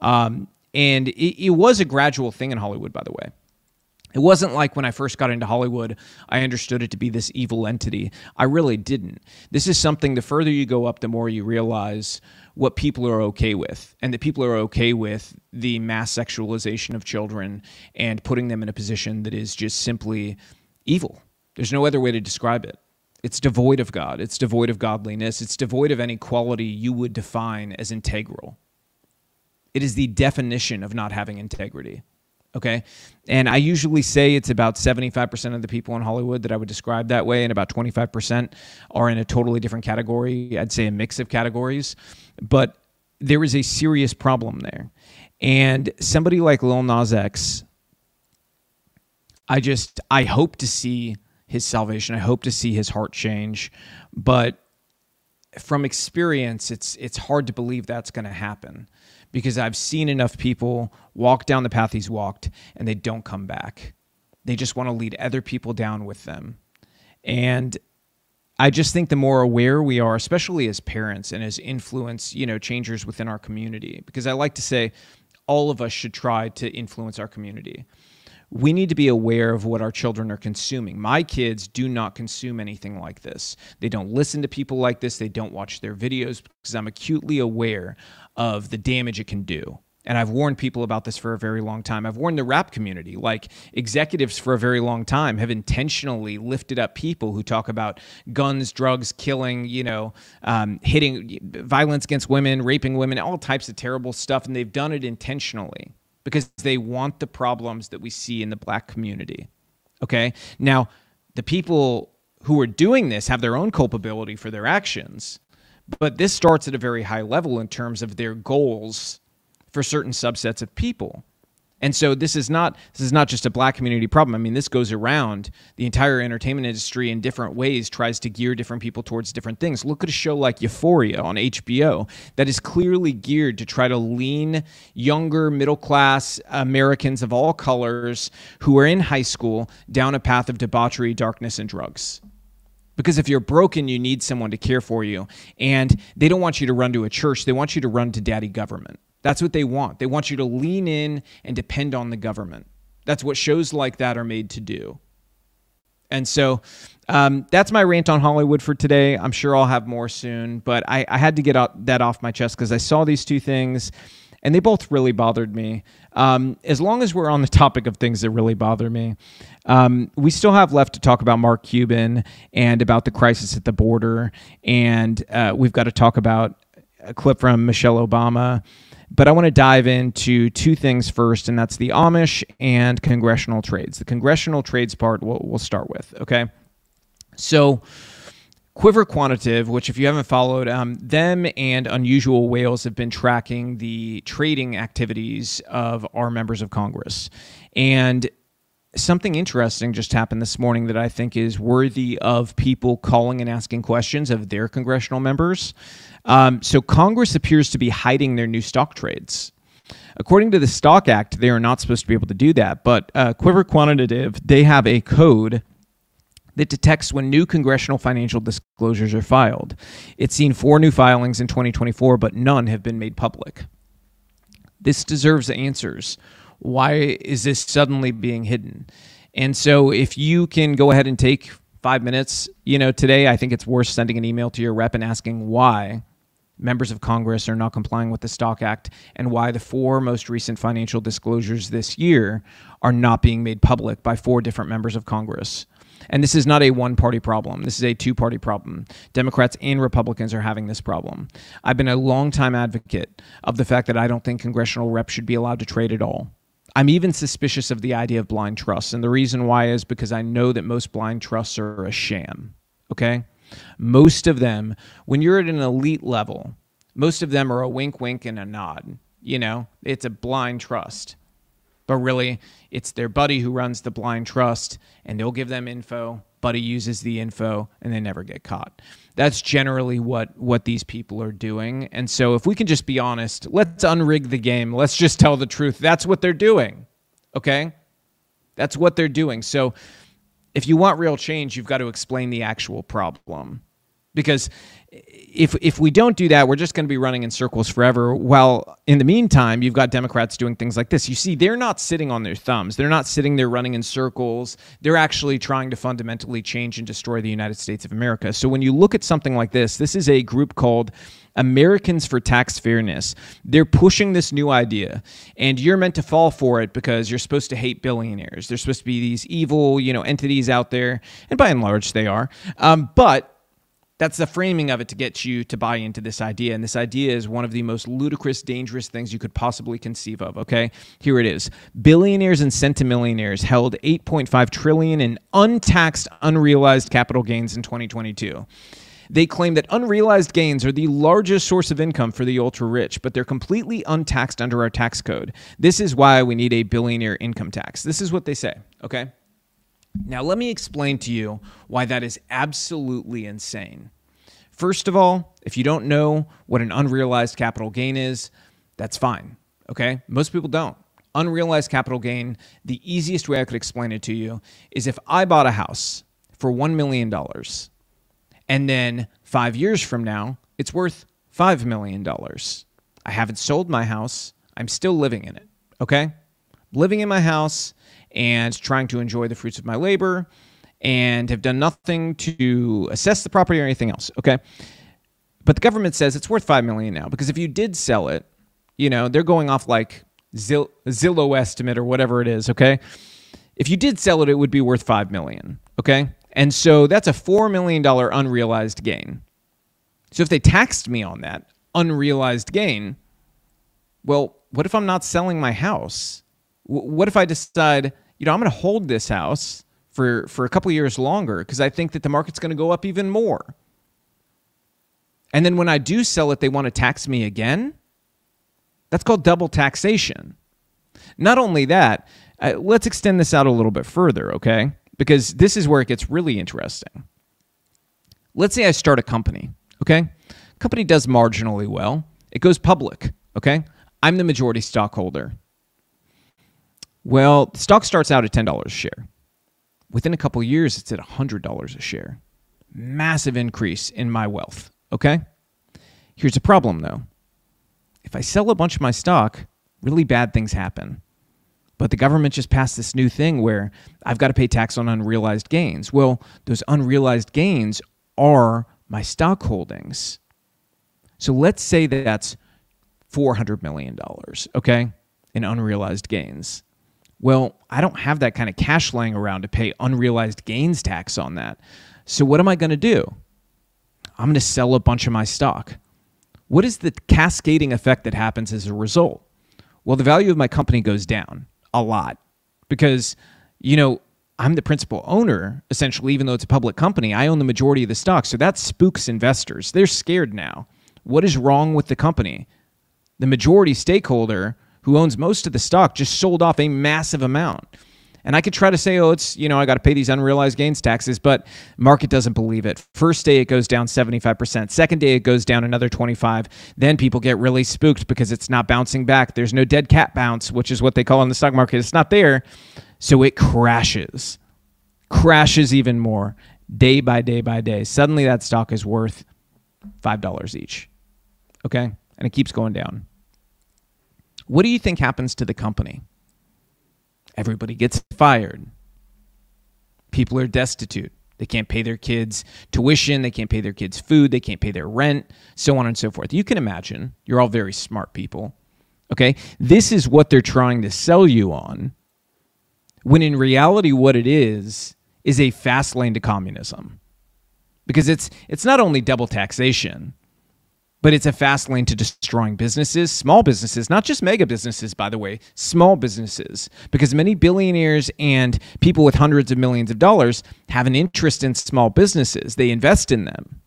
Um, and it, it was a gradual thing in Hollywood, by the way. It wasn't like when I first got into Hollywood, I understood it to be this evil entity. I really didn't. This is something, the further you go up, the more you realize what people are okay with. And that people are okay with the mass sexualization of children and putting them in a position that is just simply evil. There's no other way to describe it. It's devoid of God, it's devoid of godliness, it's devoid of any quality you would define as integral. It is the definition of not having integrity. Okay. And I usually say it's about 75% of the people in Hollywood that I would describe that way, and about 25% are in a totally different category. I'd say a mix of categories. But there is a serious problem there. And somebody like Lil Nas X, I just, I hope to see his salvation. I hope to see his heart change. But from experience, it's, it's hard to believe that's going to happen because I've seen enough people walk down the path he's walked and they don't come back. They just want to lead other people down with them. And I just think the more aware we are, especially as parents and as influence, you know, changers within our community, because I like to say all of us should try to influence our community. We need to be aware of what our children are consuming. My kids do not consume anything like this. They don't listen to people like this. They don't watch their videos because I'm acutely aware of the damage it can do. And I've warned people about this for a very long time. I've warned the rap community. Like executives for a very long time have intentionally lifted up people who talk about guns, drugs, killing, you know, um, hitting, violence against women, raping women, all types of terrible stuff. And they've done it intentionally because they want the problems that we see in the black community. Okay. Now, the people who are doing this have their own culpability for their actions. But this starts at a very high level in terms of their goals for certain subsets of people. And so this is not this is not just a black community problem. I mean, this goes around the entire entertainment industry in different ways, tries to gear different people towards different things. Look at a show like Euphoria on HBO that is clearly geared to try to lean younger middle class Americans of all colors who are in high school down a path of debauchery, darkness, and drugs. Because if you're broken, you need someone to care for you. And they don't want you to run to a church, they want you to run to daddy government. That's what they want. They want you to lean in and depend on the government. That's what shows like that are made to do. And so um, that's my rant on Hollywood for today. I'm sure I'll have more soon, but I, I had to get that off my chest because I saw these two things and they both really bothered me. Um, as long as we're on the topic of things that really bother me, um, we still have left to talk about Mark Cuban and about the crisis at the border, and uh, we've got to talk about a clip from Michelle Obama. But I want to dive into two things first, and that's the Amish and congressional trades. The congressional trades part we'll, we'll start with, okay? So, Quiver Quantitative, which if you haven't followed, um, them and Unusual Whales have been tracking the trading activities of our members of Congress. And something interesting just happened this morning that I think is worthy of people calling and asking questions of their congressional members. Um, so Congress appears to be hiding their new stock trades. According to the Stock Act, they are not supposed to be able to do that. But uh, Quiver Quantitative, they have a code that detects when new congressional financial disclosures are filed. It's seen four new filings in 2024, but none have been made public. This deserves answers. Why is this suddenly being hidden? And so, if you can go ahead and take five minutes, you know, today, I think it's worth sending an email to your rep and asking why members of Congress are not complying with the Stock Act and why the four most recent financial disclosures this year are not being made public by four different members of Congress. And this is not a one party problem. This is a two party problem. Democrats and Republicans are having this problem. I've been a longtime advocate of the fact that I don't think congressional reps should be allowed to trade at all. I'm even suspicious of the idea of blind trusts. And the reason why is because I know that most blind trusts are a sham. Okay? Most of them, when you're at an elite level, most of them are a wink, wink, and a nod. You know, it's a blind trust. But really, it's their buddy who runs the blind trust, and they'll give them info. Buddy uses the info, and they never get caught. That's generally what what these people are doing. And so, if we can just be honest, let's unrig the game. Let's just tell the truth. That's what they're doing. Okay, that's what they're doing. So, if you want real change, you've got to explain the actual problem because if if we don't do that, we're just going to be running in circles forever. While in the meantime, you've got Democrats doing things like this. You see, they're not sitting on their thumbs. They're not sitting there running in circles. They're actually trying to fundamentally change and destroy the United States of America. So when you look at something like this, this is a group called Americans for Tax Fairness. They're pushing this new idea, and you're meant to fall for it because you're supposed to hate billionaires. They're supposed to be these evil, you know, entities out there, and by and large, they are. Um, but that's the framing of it to get you to buy into this idea. And this idea is one of the most ludicrous, dangerous things you could possibly conceive of. Okay, here it is: billionaires and centimillionaires held 8.5 trillion in untaxed, unrealized capital gains in 2022. They claim that unrealized gains are the largest source of income for the ultra rich, but they're completely untaxed under our tax code. This is why we need a billionaire income tax. This is what they say. Okay. Now, let me explain to you why that is absolutely insane. First of all, if you don't know what an unrealized capital gain is, that's fine. Okay? Most people don't. Unrealized capital gain, the easiest way I could explain it to you is if I bought a house for $1 million and then five years from now, it's worth $5 million. I haven't sold my house, I'm still living in it. Okay? Living in my house and trying to enjoy the fruits of my labor and have done nothing to assess the property or anything else. Okay. But the government says it's worth 5 million now because if you did sell it, you know, they're going off like Zill- Zillow estimate or whatever it is. Okay. If you did sell it, it would be worth 5 million. Okay. And so that's a $4 million unrealized gain. So if they taxed me on that unrealized gain, well, what if I'm not selling my house? what if I decide, you know, I'm going to hold this house for for a couple years longer because I think that the market's going to go up even more. And then when I do sell it, they want to tax me again. That's called double taxation. Not only that, uh, let's extend this out a little bit further, okay? Because this is where it gets really interesting. Let's say I start a company, okay? Company does marginally well. It goes public, okay? I'm the majority stockholder. Well, the stock starts out at $10 a share. Within a couple years, it's at $100 a share. Massive increase in my wealth. Okay? Here's a problem though. If I sell a bunch of my stock, really bad things happen. But the government just passed this new thing where I've got to pay tax on unrealized gains. Well, those unrealized gains are my stock holdings. So let's say that that's $400 million, okay, in unrealized gains. Well, I don't have that kind of cash laying around to pay unrealized gains tax on that. So what am I going to do? I'm going to sell a bunch of my stock. What is the cascading effect that happens as a result? Well, the value of my company goes down a lot because, you know, I'm the principal owner, essentially, even though it's a public company. I own the majority of the stock. So that spooks investors. They're scared now. What is wrong with the company? The majority stakeholder who owns most of the stock, just sold off a massive amount. And I could try to say, oh, it's, you know, I got to pay these unrealized gains taxes, but market doesn't believe it. First day it goes down 75%. Second day it goes down another 25. Then people get really spooked because it's not bouncing back. There's no dead cat bounce, which is what they call in the stock market. It's not there. So it crashes. Crashes even more day by day by day. Suddenly that stock is worth $5 each. Okay? And it keeps going down. What do you think happens to the company? Everybody gets fired. People are destitute. They can't pay their kids tuition, they can't pay their kids food, they can't pay their rent, so on and so forth. You can imagine. You're all very smart people. Okay? This is what they're trying to sell you on. When in reality what it is is a fast lane to communism. Because it's it's not only double taxation, but it's a fast lane to destroying businesses, small businesses, not just mega businesses, by the way, small businesses, because many billionaires and people with hundreds of millions of dollars have an interest in small businesses. They invest in them.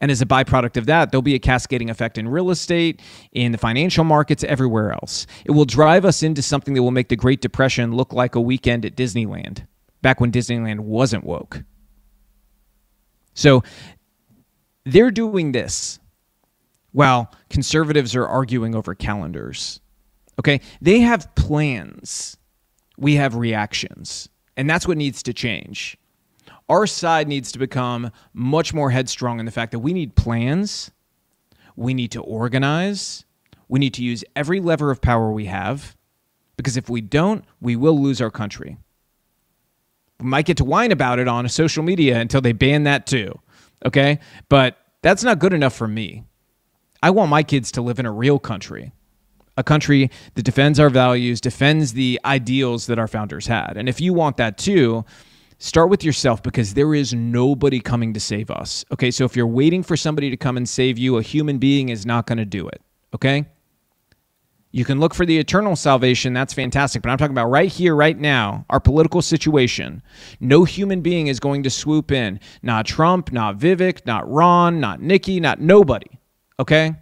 And as a byproduct of that, there'll be a cascading effect in real estate, in the financial markets, everywhere else. It will drive us into something that will make the Great Depression look like a weekend at Disneyland, back when Disneyland wasn't woke. So they're doing this while conservatives are arguing over calendars. Okay? They have plans. We have reactions. And that's what needs to change. Our side needs to become much more headstrong in the fact that we need plans, we need to organize, we need to use every lever of power we have, because if we don't, we will lose our country. We might get to whine about it on social media until they ban that too. Okay? But that's not good enough for me. I want my kids to live in a real country, a country that defends our values, defends the ideals that our founders had. And if you want that too, start with yourself because there is nobody coming to save us. Okay, so if you're waiting for somebody to come and save you, a human being is not going to do it. Okay? You can look for the eternal salvation. That's fantastic. But I'm talking about right here, right now, our political situation. No human being is going to swoop in. Not Trump, not Vivek, not Ron, not Nikki, not nobody. Okay?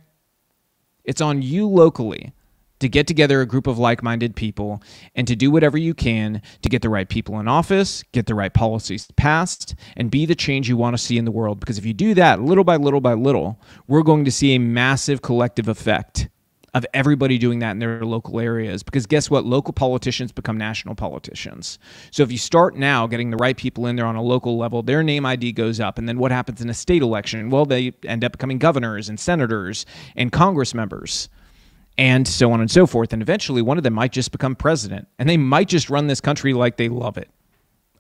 It's on you locally to get together a group of like minded people and to do whatever you can to get the right people in office, get the right policies passed, and be the change you want to see in the world. Because if you do that little by little by little, we're going to see a massive collective effect of everybody doing that in their local areas. Because guess what? Local politicians become national politicians. So if you start now getting the right people in there on a local level, their name ID goes up. And then what happens in a state election? Well, they end up becoming governors and senators and Congress members. And so on and so forth. And eventually, one of them might just become president. And they might just run this country like they love it.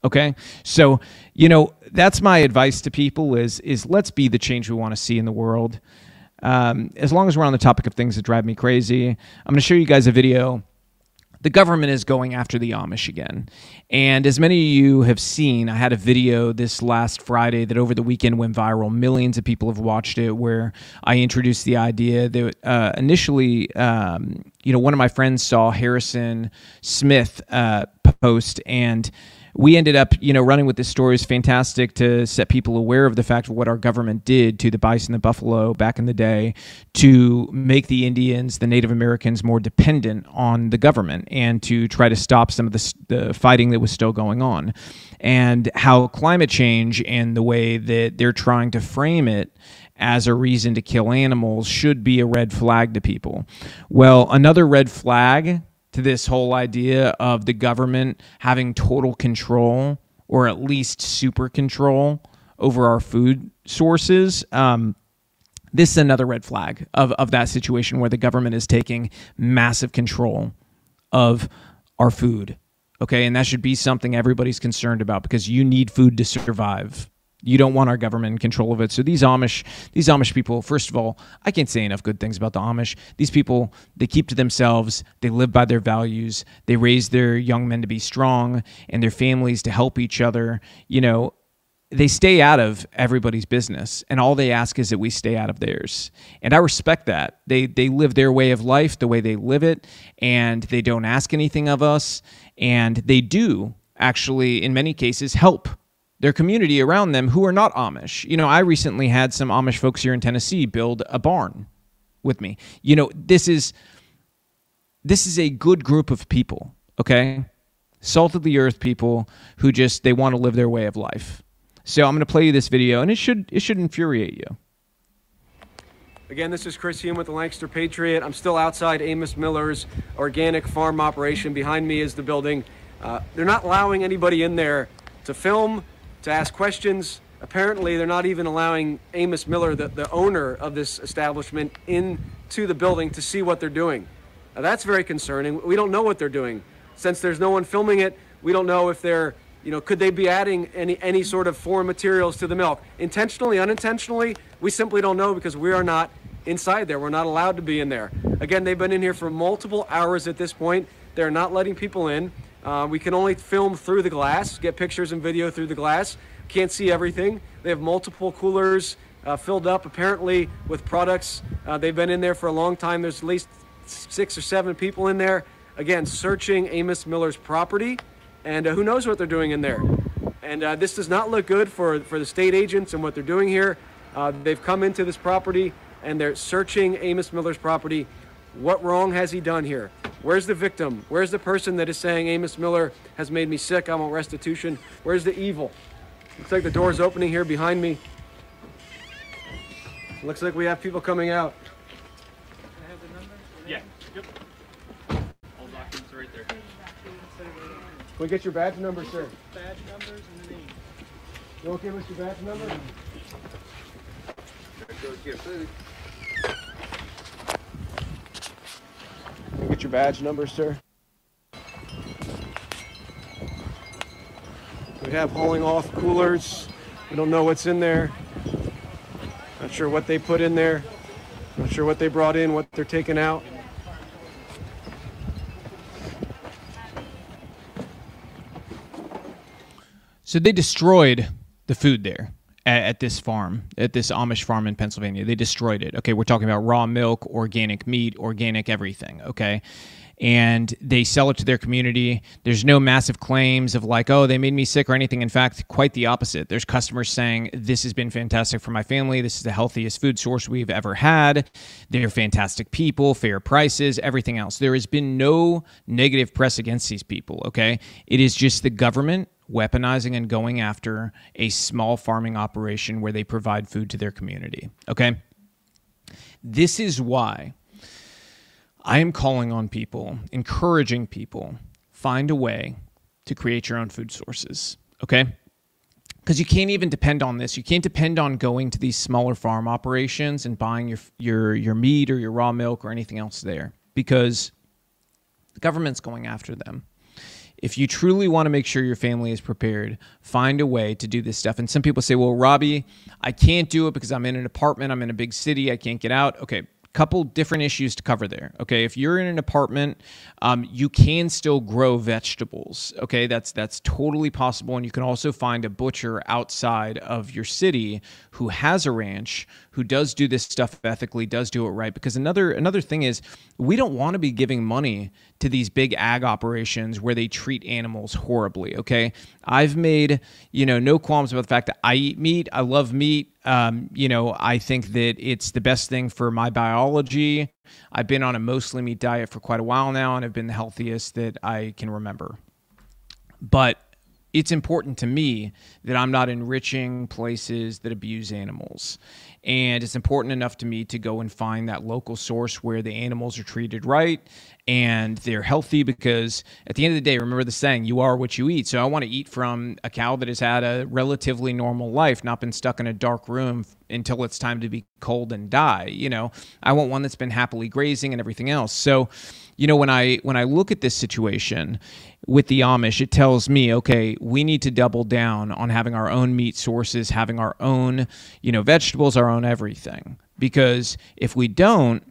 Okay. So, you know, that's my advice to people is, is let's be the change we want to see in the world. Um, as long as we're on the topic of things that drive me crazy, I'm going to show you guys a video. The government is going after the Amish again. And as many of you have seen, I had a video this last Friday that over the weekend went viral. Millions of people have watched it, where I introduced the idea that uh, initially, um, you know, one of my friends saw Harrison Smith uh, post and we ended up, you know, running with this story is fantastic to set people aware of the fact of what our government did to the bison, the buffalo back in the day, to make the Indians, the Native Americans, more dependent on the government, and to try to stop some of the, the fighting that was still going on, and how climate change and the way that they're trying to frame it as a reason to kill animals should be a red flag to people. Well, another red flag to this whole idea of the government having total control or at least super control over our food sources. Um, this is another red flag of, of that situation where the government is taking massive control of our food. Okay. And that should be something everybody's concerned about because you need food to survive. You don't want our government in control of it. So these Amish, these Amish people, first of all, I can't say enough good things about the Amish. These people, they keep to themselves. They live by their values. They raise their young men to be strong and their families to help each other. You know, they stay out of everybody's business and all they ask is that we stay out of theirs and i respect that they they live their way of life the way they live it and they don't ask anything of us and they do actually in many cases help their community around them who are not Amish. You know, I recently had some Amish folks here in Tennessee build a barn with me. You know, this is this is a good group of people, okay? Salt of the earth people who just they want to live their way of life. So I'm going to play you this video and it should it should infuriate you. Again, this is Chris Hume with the Lancaster Patriot. I'm still outside Amos Miller's organic farm operation. Behind me is the building. Uh, they're not allowing anybody in there to film, to ask questions. Apparently, they're not even allowing Amos Miller, the, the owner of this establishment, into the building to see what they're doing. Now, that's very concerning. We don't know what they're doing. Since there's no one filming it, we don't know if they're you know, could they be adding any any sort of foreign materials to the milk? Intentionally, unintentionally, we simply don't know because we are not inside there. We're not allowed to be in there. Again, they've been in here for multiple hours at this point. They're not letting people in. Uh, we can only film through the glass, get pictures and video through the glass. Can't see everything. They have multiple coolers uh, filled up, apparently with products. Uh, they've been in there for a long time. There's at least six or seven people in there, again, searching Amos Miller's property. And uh, who knows what they're doing in there. And uh, this does not look good for, for the state agents and what they're doing here. Uh, they've come into this property and they're searching Amos Miller's property. What wrong has he done here? Where's the victim? Where's the person that is saying Amos Miller has made me sick? I want restitution. Where's the evil? Looks like the door's opening here behind me. Looks like we have people coming out. Can I have the numbers? Yeah. Yep. All documents are right there. Can we get your badge number, sir? Badge numbers and the name. You okay with your badge number? Can we get your badge number, sir? We have hauling off coolers. We don't know what's in there. Not sure what they put in there. Not sure what they brought in, what they're taking out. So they destroyed the food there at, at, this farm, at this Amish farm in Pennsylvania. They destroyed it. Okay, we're talking about raw milk, organic meat, organic everything. Okay. And they sell it to their community. There's no massive claims of like, oh, they made me sick or anything. In fact, quite the opposite. There's customers saying, this has been fantastic for my family. This is the healthiest food source we've ever had. They're fantastic people, fair prices, everything else. There has been no negative press against these people. Okay. It is just the government weaponizing and going after a small farming operation where they provide food to their community. Okay? This is why I am calling on people, encouraging people, find a way to create your own food sources. Okay? Because you can't even depend on this. You can't depend on going to these smaller farm operations and buying your your your meat or your raw milk or anything else there because the government's going after them if you truly want to make sure your family is prepared, find a way to do this stuff. And some people say, well, Robby, I can't do it because I'm in an apartment, I'm in a big city, I can't get out. Okay, couple different issues to cover there. Okay, if you're in an apartment, um, you can still grow vegetables. Okay, that's that's totally possible, and you can also find a butcher outside of your city who has a ranch who does do this stuff ethically, does do it right. Because another another thing is we don't want to be giving money to these big ag operations where they treat animals horribly. Okay, I've made you know no qualms about the fact that I eat meat. I love meat. Um, you know, I think that it's the best thing for my biology. I've been on a mostly meat diet for quite a while now, and I've been the healthiest that I can remember. But it's important to me that I'm not enriching places that abuse animals. And it's important enough to me to go and find that local source where the animals are treated right and they're healthy because at the end of the day, remember the saying, you are what you eat. So I want to eat from a cow that has had a relatively normal life, not been stuck in a dark room until it's time to be cold and die. You know, I want one that's been happily grazing and everything else. So, you know, when I when I look at this situation with the Amish, it tells me, okay, we need to double down on having our own meat sources, having our own, you know, vegetables, our own everything. Because if we don't,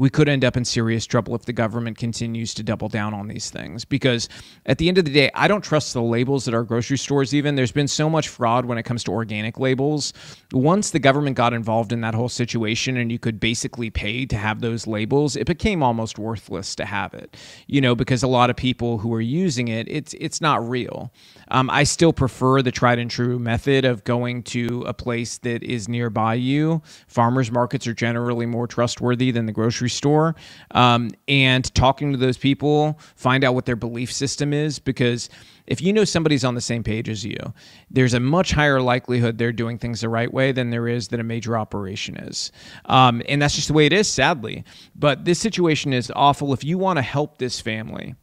we could end up in serious trouble if the government continues to double down on these things. Because at the end of the day, I don't trust the labels at our grocery stores, even. There's been so much fraud when it comes to organic labels. Once the government got involved in that whole situation and you could basically pay to have those labels, it became almost worthless to have it, you know, because a lot of people who are using it, it's, it's not real. Um, I still prefer the tried and true method of going to a place that is nearby you. Farmers markets are generally more trustworthy than the grocery store. Um, and talking to those people, find out what their belief system is because if you know somebody's on the same page as you, there's a much higher likelihood they're doing things the right way than there is that a major operation is. Um, and that's just the way it is, sadly. But this situation is awful. If you want to help this family,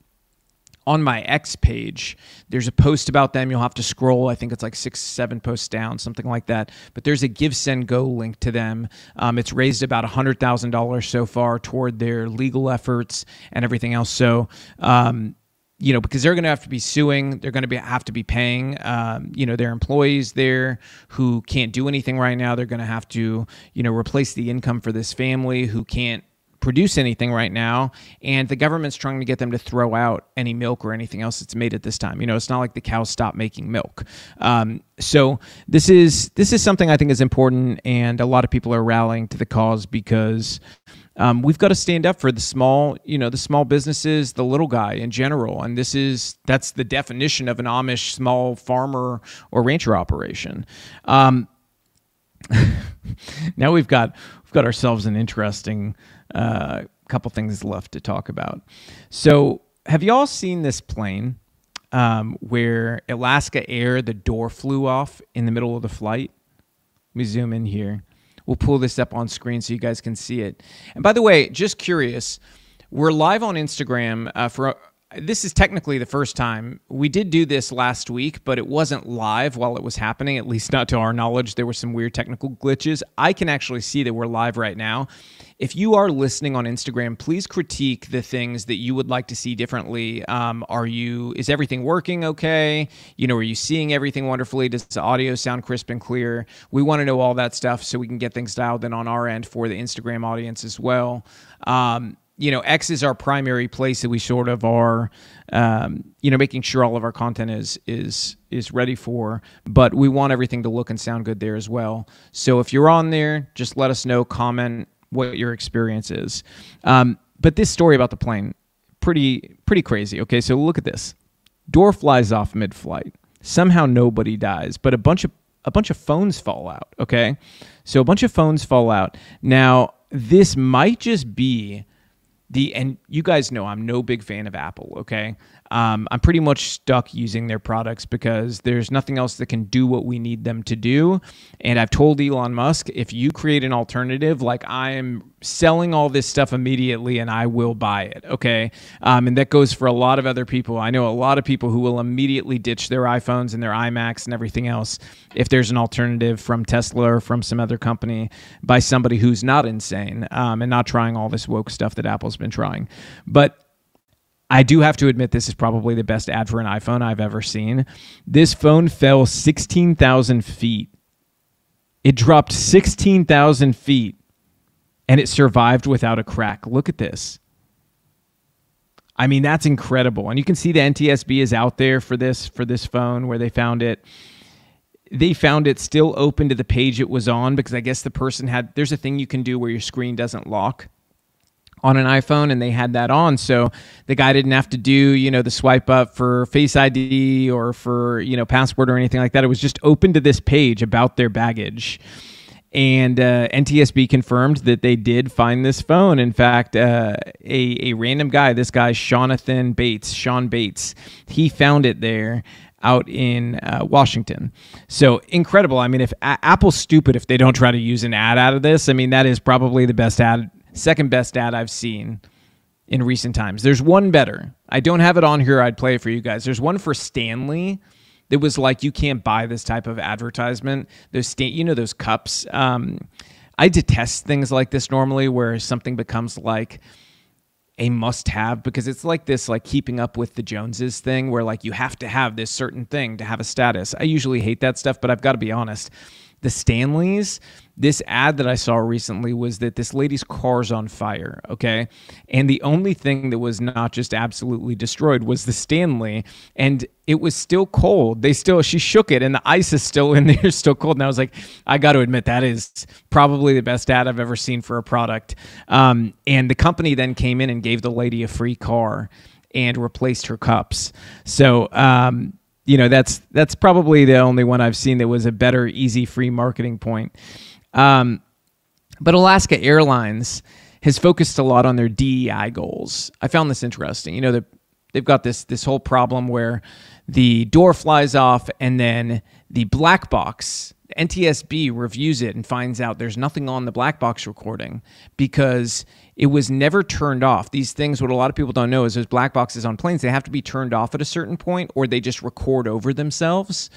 on my X page, there's a post about them. You'll have to scroll. I think it's like six, seven posts down, something like that. But there's a Give Send Go link to them. Um, it's raised about hundred thousand dollars so far toward their legal efforts and everything else. So. Um, you know, because they're going to have to be suing, they're going to be have to be paying, um, you know, their employees there who can't do anything right now. They're going to have to, you know, replace the income for this family who can't produce anything right now and the government's trying to get them to throw out any milk or anything else that's made at this time. You know it's not like the cows stop making milk. Um, so this is this is something i think is important and a lot of people are rallying to the cause because um, we've got to stand up for the small you know the small businesses the little guy in general and this is that's the definition of an amish small farmer or rancher operation. Um, now we've got we've got ourselves an interesting uh, couple things left to talk about. So, have you all seen this plane um, where Alaska Air the door flew off in the middle of the flight? Let me zoom in here. We'll pull this up on screen so you guys can see it. And by the way, just curious, we're live on Instagram uh, for this is technically the first time. We did do this last week, but it wasn't live while it was happening, at least not to our knowledge. There were some weird technical glitches. I can actually see that we're live right now. If you are listening on Instagram, please critique the things that you would like to see differently. Um, are you is everything working okay? You know, are you seeing everything wonderfully? Does the audio sound crisp and clear? We want to know all that stuff so we can get things dialed in on our end for the Instagram audience as well. Um, you know, X is our primary place that we sort of are, um, you know, making sure all of our content is is is ready for. But we want everything to look and sound good there as well. So if you're on there, just let us know, comment what your experience is. Um, but this story about the plane, pretty pretty crazy. Okay, so look at this. Door flies off mid-flight. Somehow nobody dies, but a bunch of a bunch of phones fall out. Okay, so a bunch of phones fall out. Now this might just be the and you guys know I'm no big fan of Apple, okay? Um, I'm pretty much stuck using their products because there's nothing else that can do what we need them to do. And I've told Elon Musk, if you create an alternative, like I am selling all this stuff immediately and I will buy it. Okay. Um, and that goes for a lot of other people. I know a lot of people who will immediately ditch their iPhones and their iMacs and everything else if there's an alternative from Tesla or from some other company by somebody who's not insane um, and not trying all this woke stuff that Apple's been trying. But I do have to admit, this is probably the best ad for an iPhone I've ever seen. This phone fell 16,000 feet. It dropped 16,000 feet and it survived without a crack. Look at this. I mean, that's incredible. And you can see the NTSB is out there for this for this phone where they found it. They found it still open to the page it was on because I guess the person had there's a thing you can do where your screen doesn't lock on an iPhone and they had that on. So the guy didn't have to do, you know, the swipe up for Face ID or for, you know, password or anything like that. It was just open to this page about their baggage. And uh, NTSB confirmed that they did find this phone. In fact, uh, a, a random guy, this guy, Jonathan Bates, Sean Bates, he found it there out in uh, Washington. So incredible. I mean, if a- Apple's stupid if they don't try to use an ad out of this, I mean, that is probably the best ad second best ad I've seen in recent times. There's one better. I don't have it on here. I'd play it for you guys. There's one for Stanley that was like you can't buy this type of advertisement. Those sta- you know those cups. Um, I detest things like this normally, where something becomes like a must-have because it's like this like keeping up with the Joneses thing, where like you have to have this certain thing to have a status. I usually hate that stuff, but I've got to be honest. The Stanleys this ad that I saw recently was that this lady's car's on fire, okay? And the only thing that was not just absolutely destroyed was the Stanley, and it was still cold. They still, she shook it, and the ice is still in there, still cold. And I was like, I got to admit, that is probably the best ad I've ever seen for a product. Um, and the company then came in and gave the lady a free car and replaced her cups. So, um, you know that's that's probably the only one I've seen that was a better easy free marketing point. Um, but Alaska Airlines has focused a lot on their DEI goals. I found this interesting. You know, they've got this this whole problem where the door flies off and then the black box NTSB reviews it and finds out there's nothing on the black box recording because it was never turned off. These things, what a lot of people don't know is those black boxes on planes, they have to be turned off at a certain point or they just record over themselves.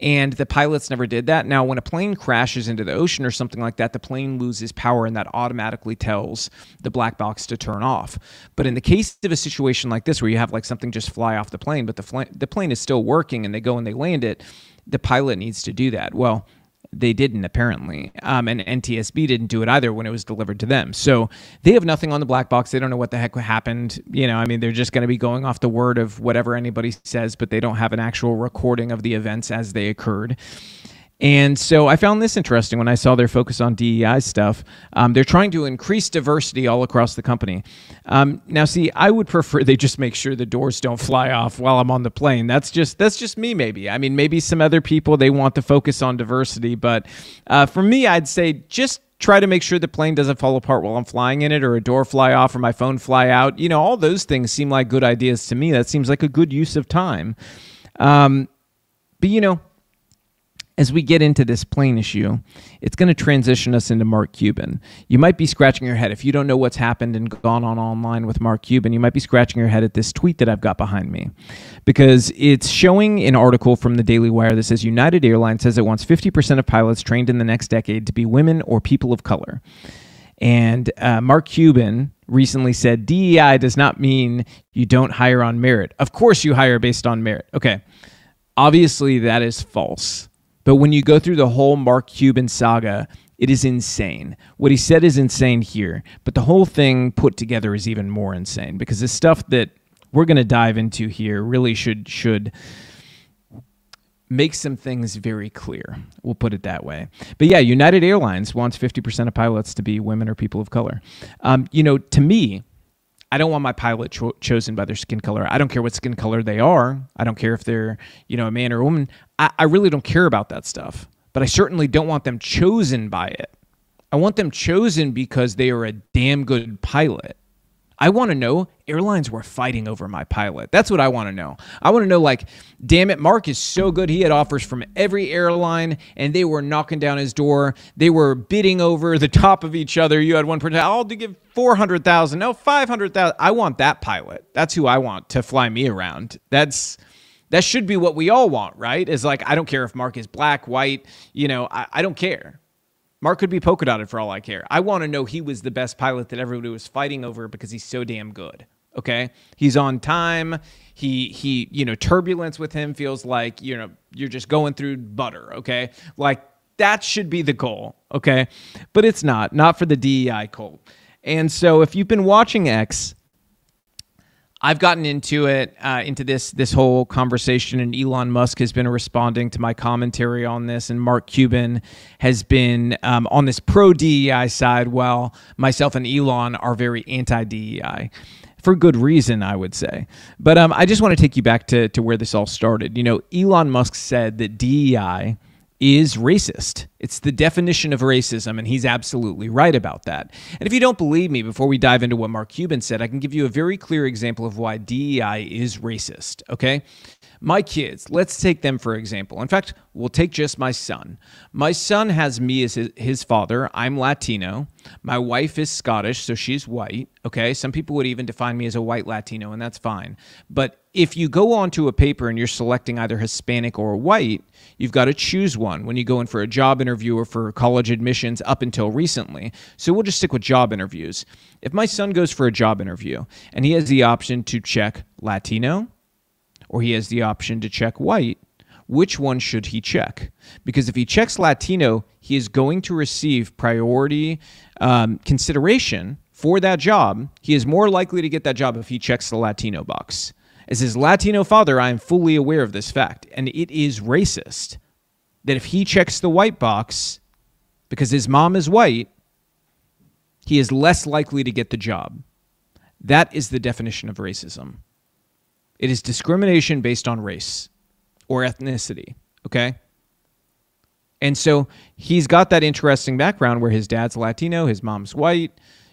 and the pilots never did that. Now, when a plane crashes into the ocean or something like that, the plane loses power, and that automatically tells the black box to turn off. But in the case of a situation like this, where you have like something just fly off the plane, but the fl- the plane is still working, and they go and they land it, the pilot needs to do that. Well they didn't apparently. Um, and ntsb didn't do it either when it was delivered to them. So they have nothing on the black box. They don't know what the heck happened. You know i mean they're just going to be going off the word of whatever anybody says but they don't have an actual recording of the events as they occurred and so I found this interesting when I saw their focus on DEI stuff. Um, they're trying to increase diversity all across the company. Um, now, see, I would prefer they just make sure the doors don't fly off while I'm on the plane. That's just that's just me, maybe. I mean, maybe some other people they want to focus on diversity, but uh, for me, I'd say just try to make sure the plane doesn't fall apart while I'm flying in it, or a door fly off, or my phone fly out. You know, all those things seem like good ideas to me. That seems like a good use of time. Um, but you know as we get into this plane issue, it's going to transition us into Mark Cuban. You might be scratching your head if you don't know what's happened and gone on online with Mark Cuban. You might be scratching your head at this tweet that I've got behind me because it's showing an article from the Daily Wire that says United Airlines says it wants 50% of pilots trained in the next decade to be women or people of color. And uh, Mark Cuban recently said DEI does not mean you don't hire on merit. Of course, you hire based on merit. Okay. Obviously, that is false but when you go through the whole Mark Cuban saga, it is insane. What he said is insane here, but the whole thing put together is even more insane because the stuff that we're going to dive into here really should should make some things very clear. We'll put it that way. But yeah, United Airlines wants 50% of pilots to be women or people of color. Um, you know, to me, I don't want my pilot cho- chosen by their skin color. I don't care what skin color they are. I don't care if they're, you know, a man or a woman. I, I really don't care about that stuff. But I certainly don't want them chosen by it. I want them chosen because they are a damn good pilot. I want to know airlines were fighting over my pilot. That's what I want to know. I want to know, like, damn it, Mark is so good. He had offers from every airline and they were knocking down his door. They were bidding over the top of each other. You had one person, I'll give 400,000, no, 500,000. I want that pilot. That's who I want to fly me around. That's. That should be what we all want, right? Is like, I don't care if Mark is black, white, you know, I, I don't care. Mark could be polka dotted for all I care. I want to know he was the best pilot that everybody was fighting over because he's so damn good. Okay, he's on time. He he, you know, turbulence with him feels like you know you're just going through butter. Okay, like that should be the goal. Okay, but it's not. Not for the DEI cult. And so if you've been watching X, I've gotten into it, uh, into this this whole conversation, and Elon Musk has been responding to my commentary on this, and Mark Cuban has been um, on this pro DEI side, while myself and Elon are very anti DEI. For good reason, I would say. But um, I just want to take you back to, to where this all started. You know, Elon Musk said that DEI is racist. It's the definition of racism, and he's absolutely right about that. And if you don't believe me, before we dive into what Mark Cuban said, I can give you a very clear example of why DEI is racist, okay? My kids, let's take them for example. In fact, we'll take just my son. My son has me as his, father. I'm Latino. My wife is Scottish, so she's white. Okay. Some people would even define me as a white Latino, and that's fine. But if you go onto a paper and you're selecting either Hispanic or white, you've got to choose one when you go in for a job interview or for college admissions up until recently. So we'll just stick with job interviews. If my son goes for a job interview and he has the option to check Latino, or he has the option to check white, which one should he check? Because if he checks Latino, he is going to receive priority um, consideration for that job. He is more likely to get that job if he checks the Latino box. As his Latino father, I am fully aware of this fact, and it is racist that if he checks the white box because his mom is white, he is less likely to get the job. That is the definition of racism. It is discrimination based on race or ethnicity. Okay. And so he's got that interesting background where his dad's Latino, his mom's white.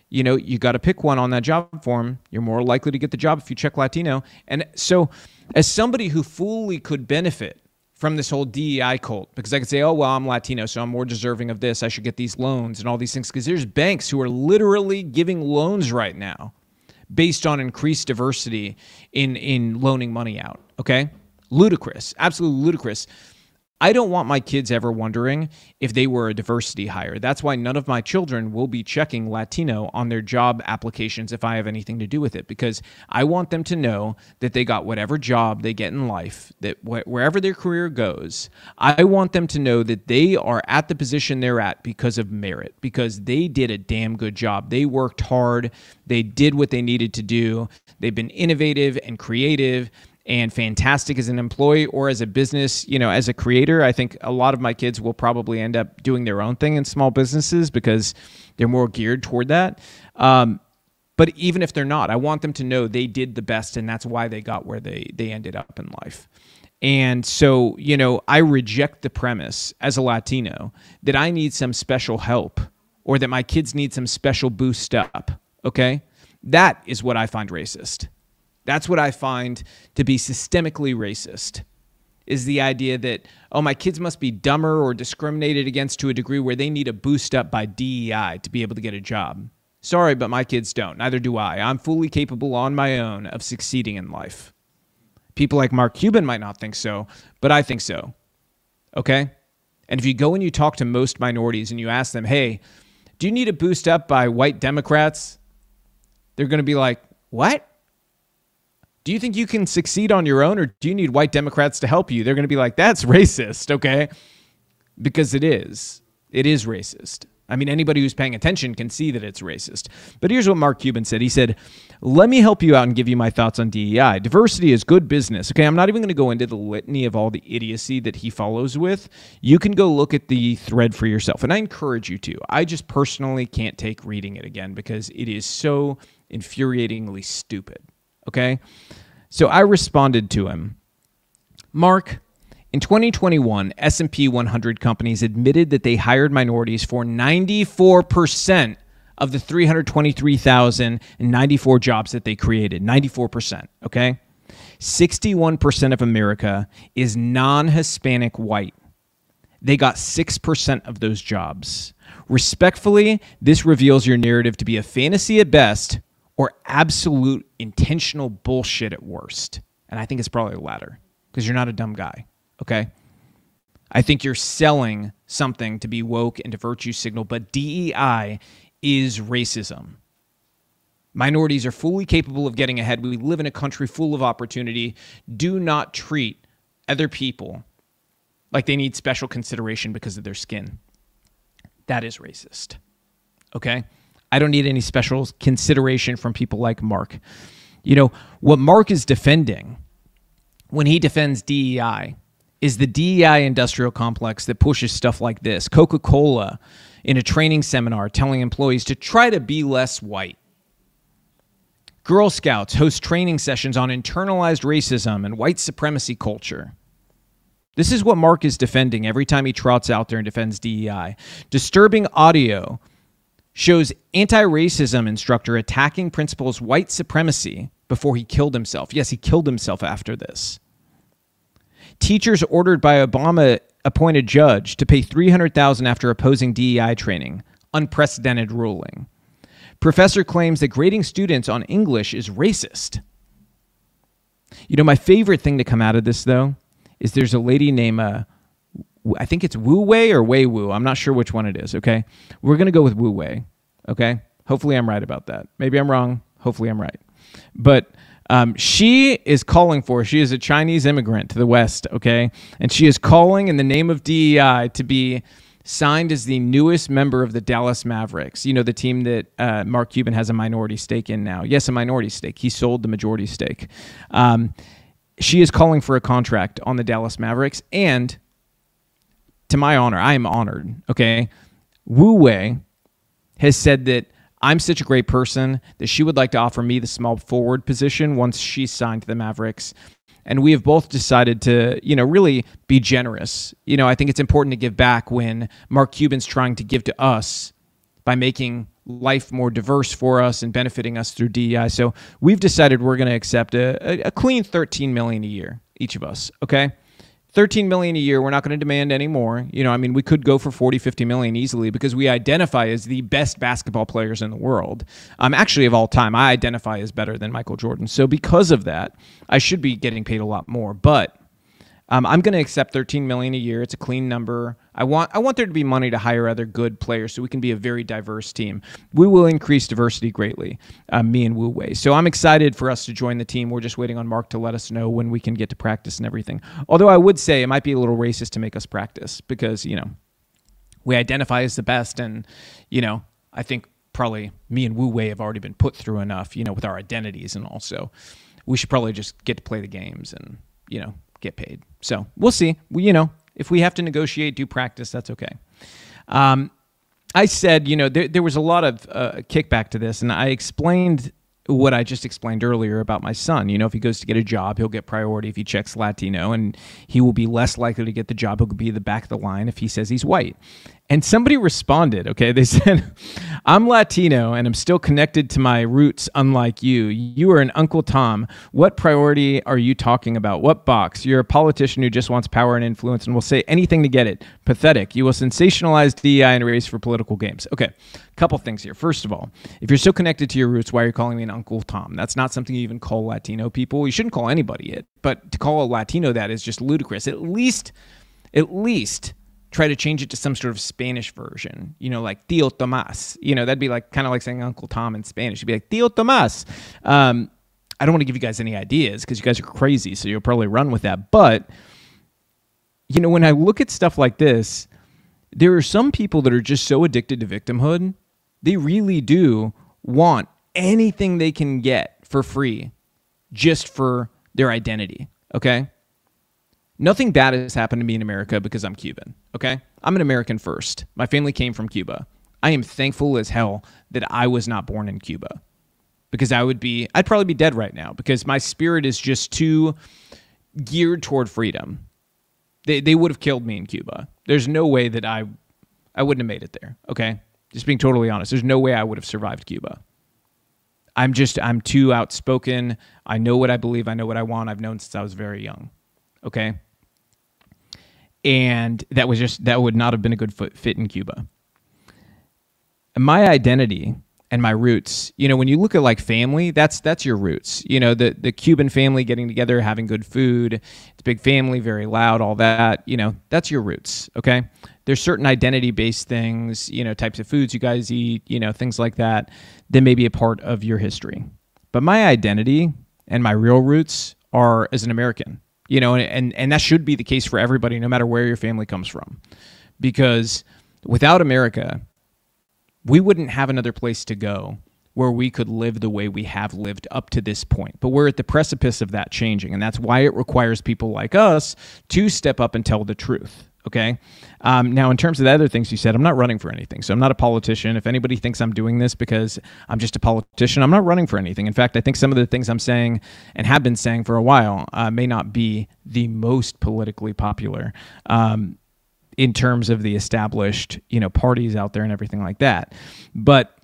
You know, you got to pick one on that job form. You're more likely to get the job if you check Latino. And so, as somebody who fully could benefit from this whole DEI cult, because I could say, oh, well, I'm Latino, so I'm more deserving of this. I should get these loans and all these things. Because there's banks who are literally giving loans right now based on increased diversity in in loaning money out. Okay, ludicrous, absolutely ludicrous. I don't want my kids ever wondering if they were a diversity hire. That's why none of my children will be checking Latino on their job applications if I have anything to do with it, because I want them to know that they got whatever job they get in life, that wh- wherever their career goes, I want them to know that they are at the position they're at because of merit, because they did a damn good job. They worked hard, they did what they needed to do, they've been innovative and creative and fantastic as an employee or as a business, you know, as a creator. I think a lot of my kids will probably end up doing their own thing in small businesses because they're more geared toward that. Um, but even if they're not, I want them to know they did the best and that's why they got where they they ended up in life. And so, you know, I reject the premise as a Latino that I need some special help or that my kids need some special boost up. Okay? That is what I find racist. That's what I find to be systemically racist is the idea that oh my kids must be dumber or discriminated against to a degree where they need a boost up by DEI to be able to get a job. Sorry, but my kids don't. Neither do I. I'm fully capable on my own of succeeding in life. People like Mark Cuban might not think so, but I think so. Okay? And if you go and you talk to most minorities and you ask them, "Hey, do you need a boost up by white Democrats?" They're going to be like, "What?" Do you think you can succeed on your own or do you need white Democrats to help you? They're going to be like, that's racist, okay? Because it is. It is racist. I mean, anybody who's paying attention can see that it's racist. But here's what Mark Cuban said. He said, Let me help you out and give you my thoughts on DEI. Diversity is good business. Okay, I'm not even going to go into the litany of all the idiocy that he follows with. You can go look at the thread for yourself, and I encourage you to. I just personally can't take reading it again because it is so infuriatingly stupid. Okay? So I responded to him. Mark, in 2021, S&P 100 companies admitted that they hired minorities for 94% of the 323,094 jobs that they created. 94%, okay? 61% of America is non-Hispanic white. They got 6% of those jobs. Respectfully, this reveals your narrative to be a fantasy at best or absolute intentional bullshit at worst. And I think it's probably the latter because you're not a dumb guy. Okay. I think you're selling something to be woke and to virtue signal, but DEI is racism. Minorities are fully capable of getting ahead. We live in a country full of opportunity. Do not treat other people like they need special consideration because of their skin. That is racist. Okay? I don't need any special consideration from people like Mark. You know, what Mark is defending when he defends DEI is the DEI industrial complex that pushes stuff like this. Coca Cola in a training seminar telling employees to try to be less white. Girl Scouts host training sessions on internalized racism and white supremacy culture. This is what Mark is defending every time he trots out there and defends DEI. Disturbing audio shows anti-racism instructor attacking principal's white supremacy before he killed himself. Yes, he killed himself after this. Teachers ordered by Obama appointed judge to pay 300,000 after opposing DEI training. Unprecedented ruling. Professor claims that grading students on English is racist. You know, my favorite thing to come out of this though is there's a lady named uh, I think it's Wu Wei or Wei Wu. I'm not sure which one it is. Okay, we're gonna go with Wu Wei. Okay, hopefully I'm right about that. Maybe I'm wrong. Hopefully I'm right. But um, she is calling for. She is a Chinese immigrant to the West. Okay, and she is calling in the name of DEI to be signed as the newest member of the Dallas Mavericks. You know, the team that uh, Mark Cuban has a minority stake in now. Yes, a minority stake. He sold the majority stake. Um, she is calling for a contract on the Dallas Mavericks, and to my honor, I am honored. Okay. Wu Wei has said that I'm such a great person that she would like to offer me the small forward position once she's signed to the Mavericks. And we have both decided to, you know, really be generous. You know, I think it's important to give back when Mark Cuban's trying to give to us by making life more diverse for us and benefiting us through DEI. So we've decided we're going to accept a, a, clean 13 million a year, each of us. Okay. 13 million a year we're not going to demand any more. You know i mean we could go for 40 50 million easily because we identify as the best basketball players in the world. Um, actually of all time i identify as better than michael jordan. So because of that i should be getting paid a lot more. But Um, I'm going to accept 13 million a year. It's a clean number. I want I want there to be money to hire other good players so we can be a very diverse team. We will increase diversity greatly, uh, me and Wu Wei. So I'm excited for us to join the team. We're just waiting on Mark to let us know when we can get to practice and everything. Although I would say it might be a little racist to make us practice because you know we identify as the best, and you know I think probably me and Wu Wei have already been put through enough, you know, with our identities and also we should probably just get to play the games and you know get paid. So we'll see. We, you know, if we have to negotiate, do practice, that's okay. Um, I said, you know, there, there was a lot of uh, kickback to this, and I explained what I just explained earlier about my son. You know, if he goes to get a job, he'll get priority if he checks Latino, and he will be less likely to get the job. He'll be the back of the line if he says he's white. And somebody responded, okay? They said, I'm Latino and I'm still connected to my roots, unlike you. You are an Uncle Tom. What priority are you talking about? What box? You're a politician who just wants power and influence and will say anything to get it. Pathetic. You will sensationalize DEI and race for political games. Okay, A couple things here. First of all, if you're so connected to your roots, why are you calling me an Uncle Tom? That's not something you even call Latino people. You shouldn't call anybody it, but to call a Latino that is just ludicrous. At least, at least try to change it to some sort of Spanish version, you know, like Tío Tomás. You know, that'd be like kind of like saying Uncle Tom in Spanish. You'd be like Tío Tomás. Um, I don't want to give you guys any ideas because you guys are crazy, so you'll probably run with that. But you know, when I look at stuff like this, there are some people that are just so addicted to victimhood, they really do want anything they can get for free just for their identity. Okay. Nothing bad has happened to me in America because I'm Cuban. Okay. I'm an American first. My family came from Cuba. I am thankful as hell that I was not born in Cuba because I would be, I'd probably be dead right now because my spirit is just too geared toward freedom. They, they would have killed me in Cuba. There's no way that I, I wouldn't have made it there. Okay. Just being totally honest, there's no way I would have survived Cuba. I'm just, I'm too outspoken. I know what I believe. I know what I want. I've known since I was very young. Okay and that was just that would not have been a good fit in Cuba. My identity and my roots, you know, when you look at like family, that's that's your roots. You know, the the Cuban family getting together, having good food, it's a big family, very loud, all that. You know, that's your roots. Okay, there's certain identity based things, you know, types of foods you guys eat, you know, things like that, that may be a part of your history. But my identity and my real roots are as an American you know, and, and that should be the case for everybody, no matter where your family comes from. Because without America, we wouldn't have another place to go where we could live the way we have lived up to this point. But we're at the precipice of that changing. And that's why it requires people like us to step up and tell the truth. Okay. Um, now, in terms of the other things you said, I'm not running for anything. So I'm not a politician. If anybody thinks I'm doing this because I'm just a politician, I'm not running for anything. In fact, I think some of the things I'm saying and have been saying for a while uh, may not be the most politically popular. Um, in terms of the established, you know, parties out there and everything like that. But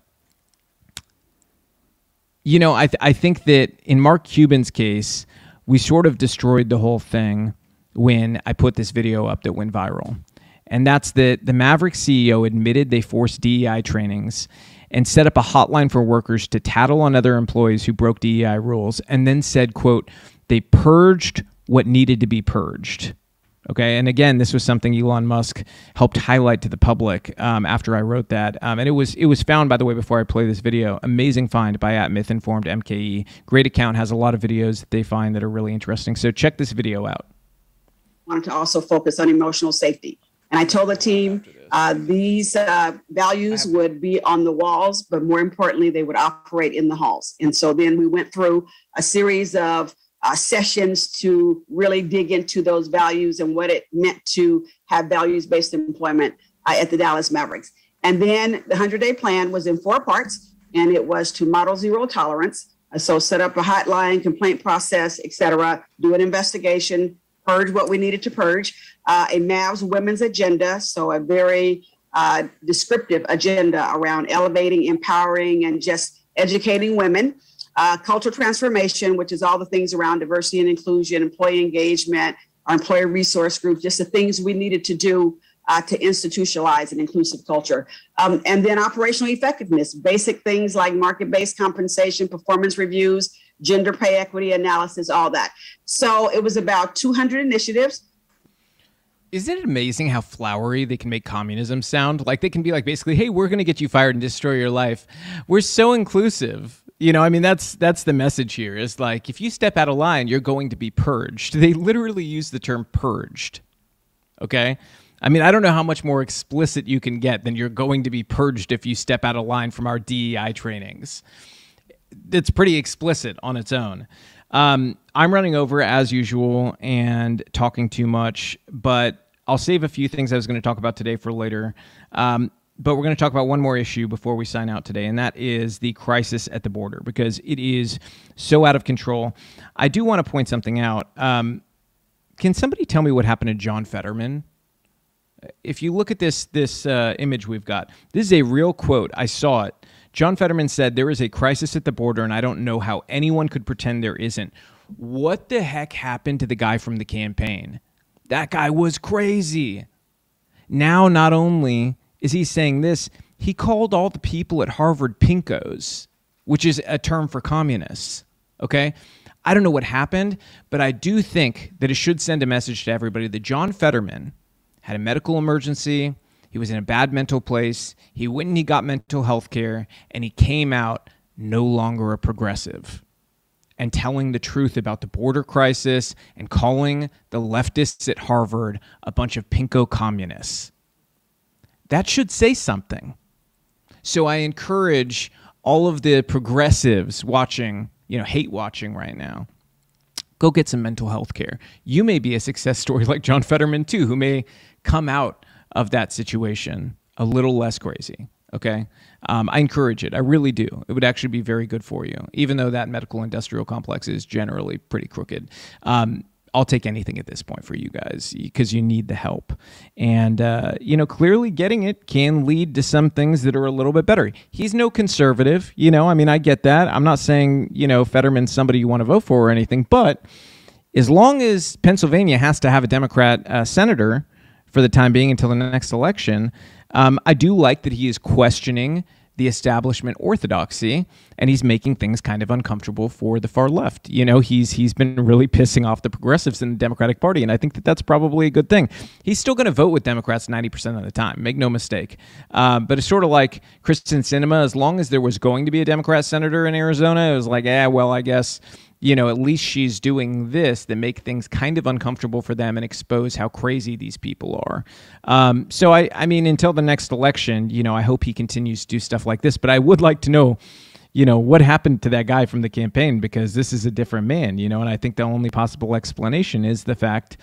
you know, I th- I think that in Mark Cuban's case, we sort of destroyed the whole thing when I put this video up that went viral. And that's that the Maverick CEO admitted they forced DEI trainings and set up a hotline for workers to tattle on other employees who broke DEI rules and then said, quote, they purged what needed to be purged. Okay, and again, this was something Elon Musk helped highlight to the public um, after I wrote that, um, and it was it was found by the way before I play this video. Amazing find by at Myth Informed MKE. Great account has a lot of videos that they find that are really interesting. So check this video out wanted to also focus on emotional safety. And I told the team uh, these uh, values would be on the walls, but more importantly, they would operate in the halls. And so then we went through a series of uh, sessions to really dig into those values and what it meant to have values based employment uh, at the Dallas Mavericks. And then the 100 day plan was in four parts, and it was to model zero tolerance. So set up a hotline, complaint process, et cetera, do an investigation, purge what we needed to purge, uh, a Mavs women's agenda, so a very uh, descriptive agenda around elevating, empowering, and just educating women. Uh, cultural transformation, which is all the things around diversity and inclusion, employee engagement, our employer resource group, just the things we needed to do uh, to institutionalize an inclusive culture. Um, and then operational effectiveness, basic things like market based compensation, performance reviews, gender pay equity analysis, all that. So it was about 200 initiatives. Isn't it amazing how flowery they can make communism sound? Like they can be like basically, "Hey, we're going to get you fired and destroy your life." We're so inclusive. You know, I mean that's that's the message here. Is like if you step out of line, you're going to be purged. They literally use the term purged. Okay? I mean, I don't know how much more explicit you can get than you're going to be purged if you step out of line from our DEI trainings. It's pretty explicit on its own. Um, I'm running over as usual and talking too much, but I'll save a few things I was going to talk about today for later. Um, but we're going to talk about one more issue before we sign out today, and that is the crisis at the border because it is so out of control. I do want to point something out. Um, can somebody tell me what happened to John Fetterman? If you look at this this uh, image we've got, this is a real quote. I saw it. John Fetterman said, "There is a crisis at the border, and I don't know how anyone could pretend there isn't." What the heck happened to the guy from the campaign? That guy was crazy. Now, not only is he saying this, he called all the people at Harvard pinkos, which is a term for communists. Okay? I don't know what happened, but I do think that it should send a message to everybody that John Fetterman had a medical emergency. He was in a bad mental place. He went and he got mental health care, and he came out no longer a progressive and telling the truth about the border crisis and calling the leftists at Harvard a bunch of pinko communists. That should say something. So I encourage all of the progressives watching, you know, hate watching right now. Go get some mental health care. You may be a success story like John Fetterman, too, who may come out of that situation a little less crazy. Okay. Um, I encourage it. I really do. It would actually be very good for you, even though that medical industrial complex is generally pretty crooked. Um, I'll take anything at this point for you guys because you need the help. And, uh, you know, clearly getting it can lead to some things that are a little bit better. He's no conservative, you know, I mean, I get that. I'm not saying, you know, Fetterman's somebody you want to vote for or anything, but as long as Pennsylvania has to have a Democrat uh, senator for the time being until the next election, um, I do like that he is questioning the establishment orthodoxy and he's making things kind of uncomfortable for the far left. You know he's he's been really pissing off the progressives in the democratic party and i think that that's probably a good thing. He's still going to vote with democrats 90% of the time make no mistake. Uh, but it's sort of like Kyrsten Sinema as long as there was going to be a democrat senator in arizona it was like yeah well i guess you know, at least she's doing this that make things kind of uncomfortable for them and expose how crazy these people are. Um, so I, I mean, until the next election, you know, I hope he continues to do stuff like this. But I would like to know, you know, what happened to that guy from the campaign because this is a different man, you know, and I think the only possible explanation is the fact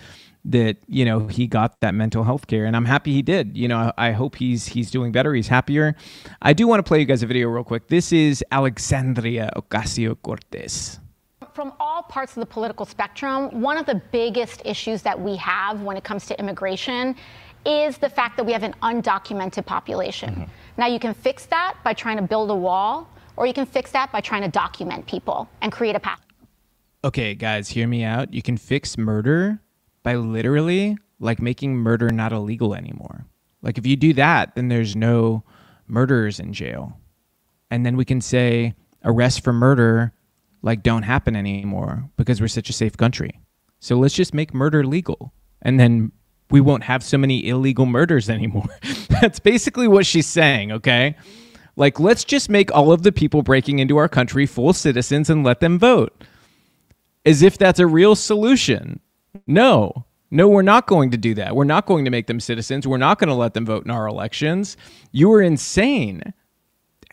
that you know he got that mental health care and i'm happy he did you know i hope he's he's doing better he's happier i do want to play you guys a video real quick this is alexandria ocasio-cortez from all parts of the political spectrum, one of the biggest issues that we have when it comes to immigration is the fact that we have an undocumented population. Mm-hmm. Now, you can fix that by trying to build a wall, or you can fix that by trying to document people and create a path. Okay, guys, hear me out. You can fix murder by literally like making murder not illegal anymore. Like if you do that, then there's no murderers in jail. And then we can say arrest for murder like don't happen anymore because we're such a safe country. So let's just make murder legal and then we won't have so many illegal murders anymore. That's basically what she's saying, okay? Like let's just make all of the people breaking into our country full citizens and let them vote. As if that's a real solution. No. No, we're not going to do that. We're not going to make them citizens. We're not going to let them vote in our elections. You are insane.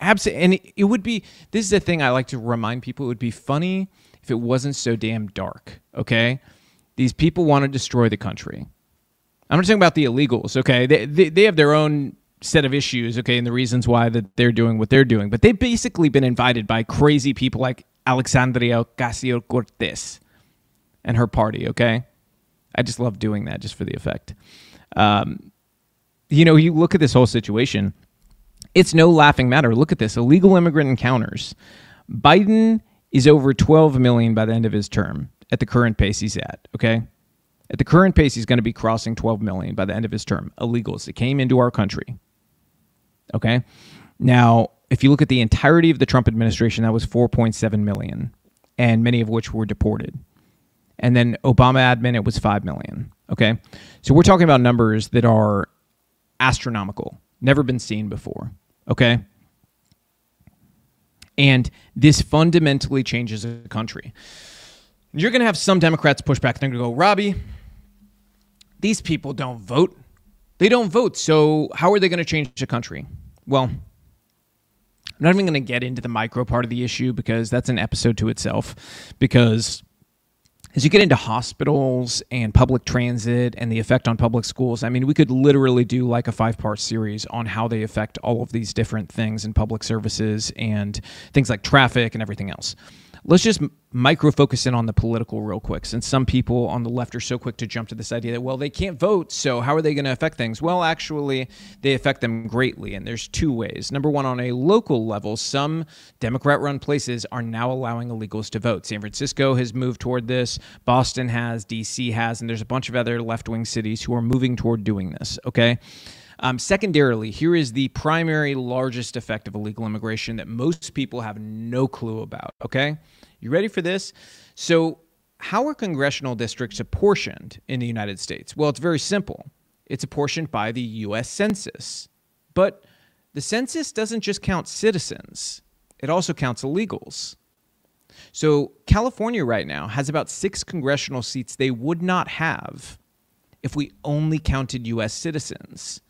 Absolutely. And it, would be this is the thing I like to remind people it would be funny if it wasn't so damn dark. Okay. These people want to destroy the country. I'm not talking about the illegals. Okay. They, they, they have their own set of issues. Okay. And the reasons why that they're doing what they're doing. But they've basically been invited by crazy people like Alexandria Ocasio Cortez and her party. Okay. I just love doing that just for the effect. Um, you know, you look at this whole situation it's no laughing matter. Look at this illegal immigrant encounters. Biden is over 12 million by the end of his term at the current pace he's at, okay? At the current pace, he's going to be crossing 12 million by the end of his term. Illegals that came into our country. Okay? Now, if you look at the entirety of the Trump administration, that was 4.7 million, and many of which were deported. And then Obama admin, it was 5 million. Okay. So we're talking about numbers that are astronomical, never been seen before. Okay. And this fundamentally changes the country. You're going to have some Democrats push back. They're going to go, Robby, these people don't vote. They don't vote. So how are they going to change the country? Well, I'm not even going to get into the micro part of the issue because that's an episode to itself. Because as you get into hospitals and public transit and the effect on public schools, I mean, we could literally do like a five part series on how they affect all of these different things in public services and things like traffic and everything else let's just micro focus in on the political real quick since some people on the left are so quick to jump to this idea that well they can't vote so how are they going to affect things? Well actually they affect them greatly and there's two ways. Number one on a local level some democrat run places are now allowing illegals to vote. San francisco has moved toward this boston has dc has and there's a bunch of other left-wing cities who are moving toward doing this okay? Um, secondarily, here is the primary largest effect of illegal immigration that most people have no clue about. Okay, you ready for this? So, how are congressional districts apportioned in the United States? Well, it's very simple. It's apportioned by the U.S. Census, but the census doesn't just count citizens; it also counts illegals. So, California right now has about six congressional seats they would not have if we only counted U.S. citizens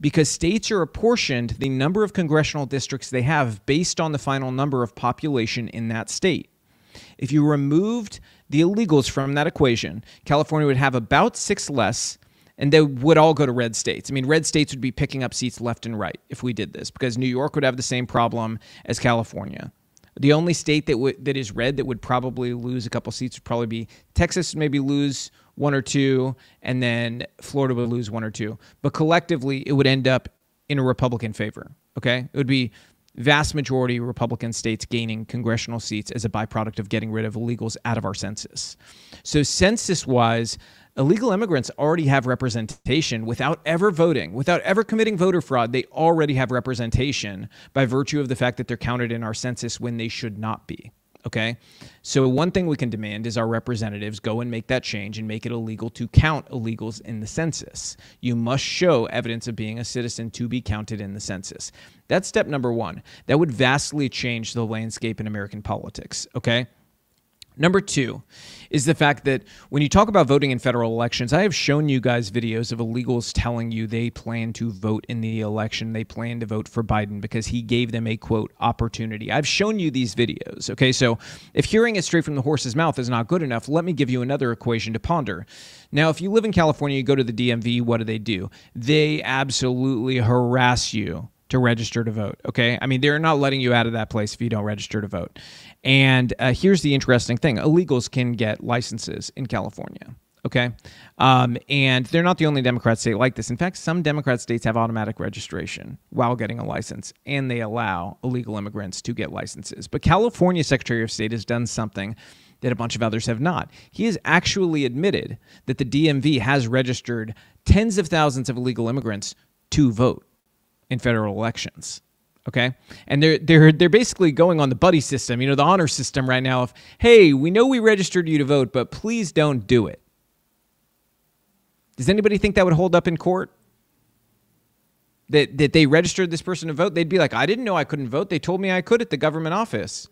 because states are apportioned the number of congressional districts they have based on the final number of population in that state. If you removed the illegals from that equation, California would have about six less, and they would all go to red states. I mean, red states would be picking up seats left and right if we did this, because New York would have the same problem as California. The only state that w- that is red that would probably lose a couple seats would probably be Texas. Maybe lose one or two, and then Florida would lose one or two. But collectively, it would end up in a Republican favor. Okay, it would be vast majority Republican states gaining congressional seats as a byproduct of getting rid of illegals out of our census. So, census wise, illegal immigrants already have representation without ever voting, without ever committing voter fraud. They already have representation by virtue of the fact that they're counted in our census when they should not be. Okay. So, one thing we can demand is our representatives go and make that change and make it illegal to count illegals in the census. You must show evidence of being a citizen to be counted in the census. That's step number one. That would vastly change the landscape in American politics. Okay. Number two is the fact that when you talk about voting in federal elections, I have shown you guys videos of illegals telling you they plan to vote in the election. They plan to vote for Biden because he gave them a quote opportunity. I've shown you these videos. Okay, so if hearing it straight from the horse's mouth is not good enough, let me give you another equation to ponder. Now, if you live in California, you go to the DMV, what do they do? They absolutely harass you to register to vote. Okay. I mean, they're not letting you out of that place if you don't register to vote. And uh, here's the interesting thing illegals can get licenses in California. Okay. Um, and they're not the only Democrat state like this. In fact, some Democrat states have automatic registration while getting a license, and they allow illegal immigrants to get licenses. But California Secretary of State has done something that a bunch of others have not. He has actually admitted that the DMV has registered tens of thousands of illegal immigrants to vote in federal elections. Okay, and they're they're they're basically going on the buddy system, you know, the honor system right now. Of hey, we know we registered you to vote, but please don't do it. Does anybody think that would hold up in court? That that they registered this person to vote? They'd be like, I didn't know I couldn't vote. They told me I could at the government office.